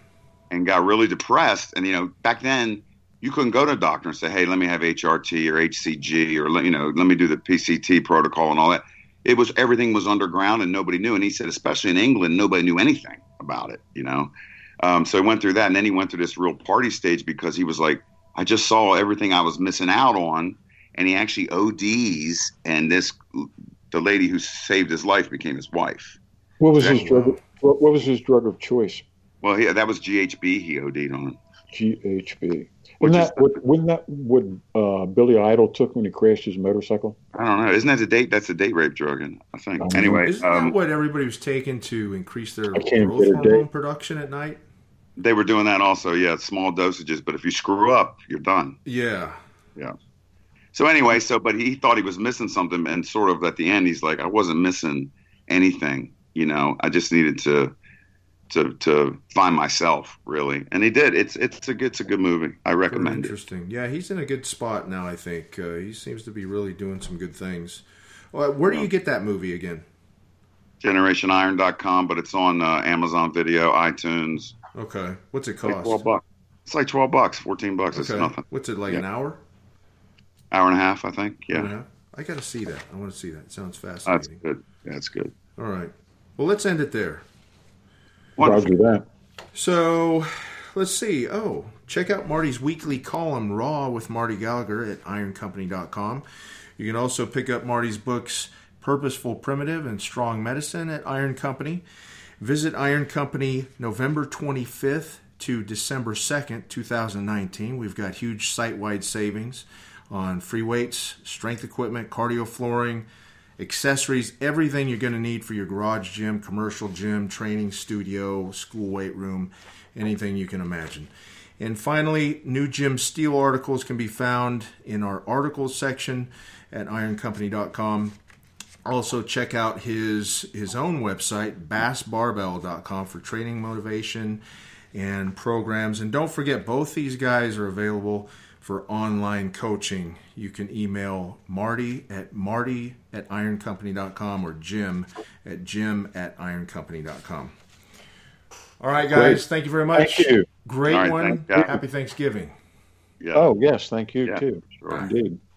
Speaker 3: and got really depressed. And you know, back then you couldn't go to a doctor and say, "Hey, let me have HRT or HCG or let you know, let me do the PCT protocol and all that." It was everything was underground and nobody knew. And he said, especially in England, nobody knew anything about it. You know, um, so he went through that, and then he went through this real party stage because he was like, "I just saw everything I was missing out on," and he actually ODs, and this the lady who saved his life became his wife.
Speaker 2: What was his drug? What, what was his drug of choice?
Speaker 3: Well, he, that was GHB he OD'd on.
Speaker 2: GHB.
Speaker 3: Which
Speaker 2: Wasn't that what, wasn't that what uh, Billy Idol took when he crashed his motorcycle?
Speaker 3: I don't know. Isn't that a date? That's a date rape drug, and I think.
Speaker 2: Um,
Speaker 3: Anyway,
Speaker 1: Isn't
Speaker 3: um,
Speaker 1: that what everybody was taking to increase their
Speaker 2: I
Speaker 1: growth hormone production at night?
Speaker 3: they were doing that also. Yeah, small dosages, but if you screw up, you're done.
Speaker 1: Yeah. Yeah.
Speaker 3: So anyway, so but he thought he was missing something, and sort of at the end, he's like, I wasn't missing anything. You know, I just needed to to to find myself really, and he did. It's it's a good it's a good movie. I
Speaker 1: Very
Speaker 3: recommend it.
Speaker 1: interesting. Yeah, he's in a good spot now. I think uh, he seems to be really doing some good things. Well, where do you get that movie again?
Speaker 3: GenerationIron.com, but it's on uh, Amazon Video, iTunes.
Speaker 1: Okay, what's it
Speaker 3: It's like
Speaker 1: cost?
Speaker 3: twelve bucks. It's like twelve bucks, fourteen bucks. It's nothing.
Speaker 1: what's it like?
Speaker 3: Yeah.
Speaker 1: An hour?
Speaker 3: Hour and a half, I think. Yeah,
Speaker 1: Yeah. I got to see that. I want to see that. It sounds fascinating.
Speaker 3: that's good. Yeah, that's good.
Speaker 1: All right. Well, let's end it there.
Speaker 3: Wonderful.
Speaker 2: Roger that.
Speaker 1: So, let's see. Oh, check out Marty's weekly column, Raw with Marty Gallagher at ironcompany.com. You can also pick up Marty's books, Purposeful Primitive and Strong Medicine at Iron Company. Visit Iron Company November 25th to December 2nd, 2019. We've got huge site wide savings on free weights, strength equipment, cardio flooring, accessories, everything you're going to need for your garage gym, commercial gym, training studio, school weight room, anything you can imagine. And finally, new Jim Steel articles can be found in our articles section at ironcompany.com. Also, check out his his own website, basebarbell.com, for training motivation and programs. And don't forget, both these guys are available for online coaching. You can email Marty at marty at ironcompany.com or Jim at jim at ironcompany.com. All right, guys.
Speaker 2: Great.
Speaker 1: Thank you very much.
Speaker 2: Thank you.
Speaker 1: Great
Speaker 3: All right,
Speaker 1: one.
Speaker 3: thanks.
Speaker 1: Happy Thanksgiving.
Speaker 3: Yeah.
Speaker 2: Oh yes, thank you
Speaker 3: Yeah.
Speaker 2: too.
Speaker 3: Sure.
Speaker 2: Indeed.
Speaker 1: Bye.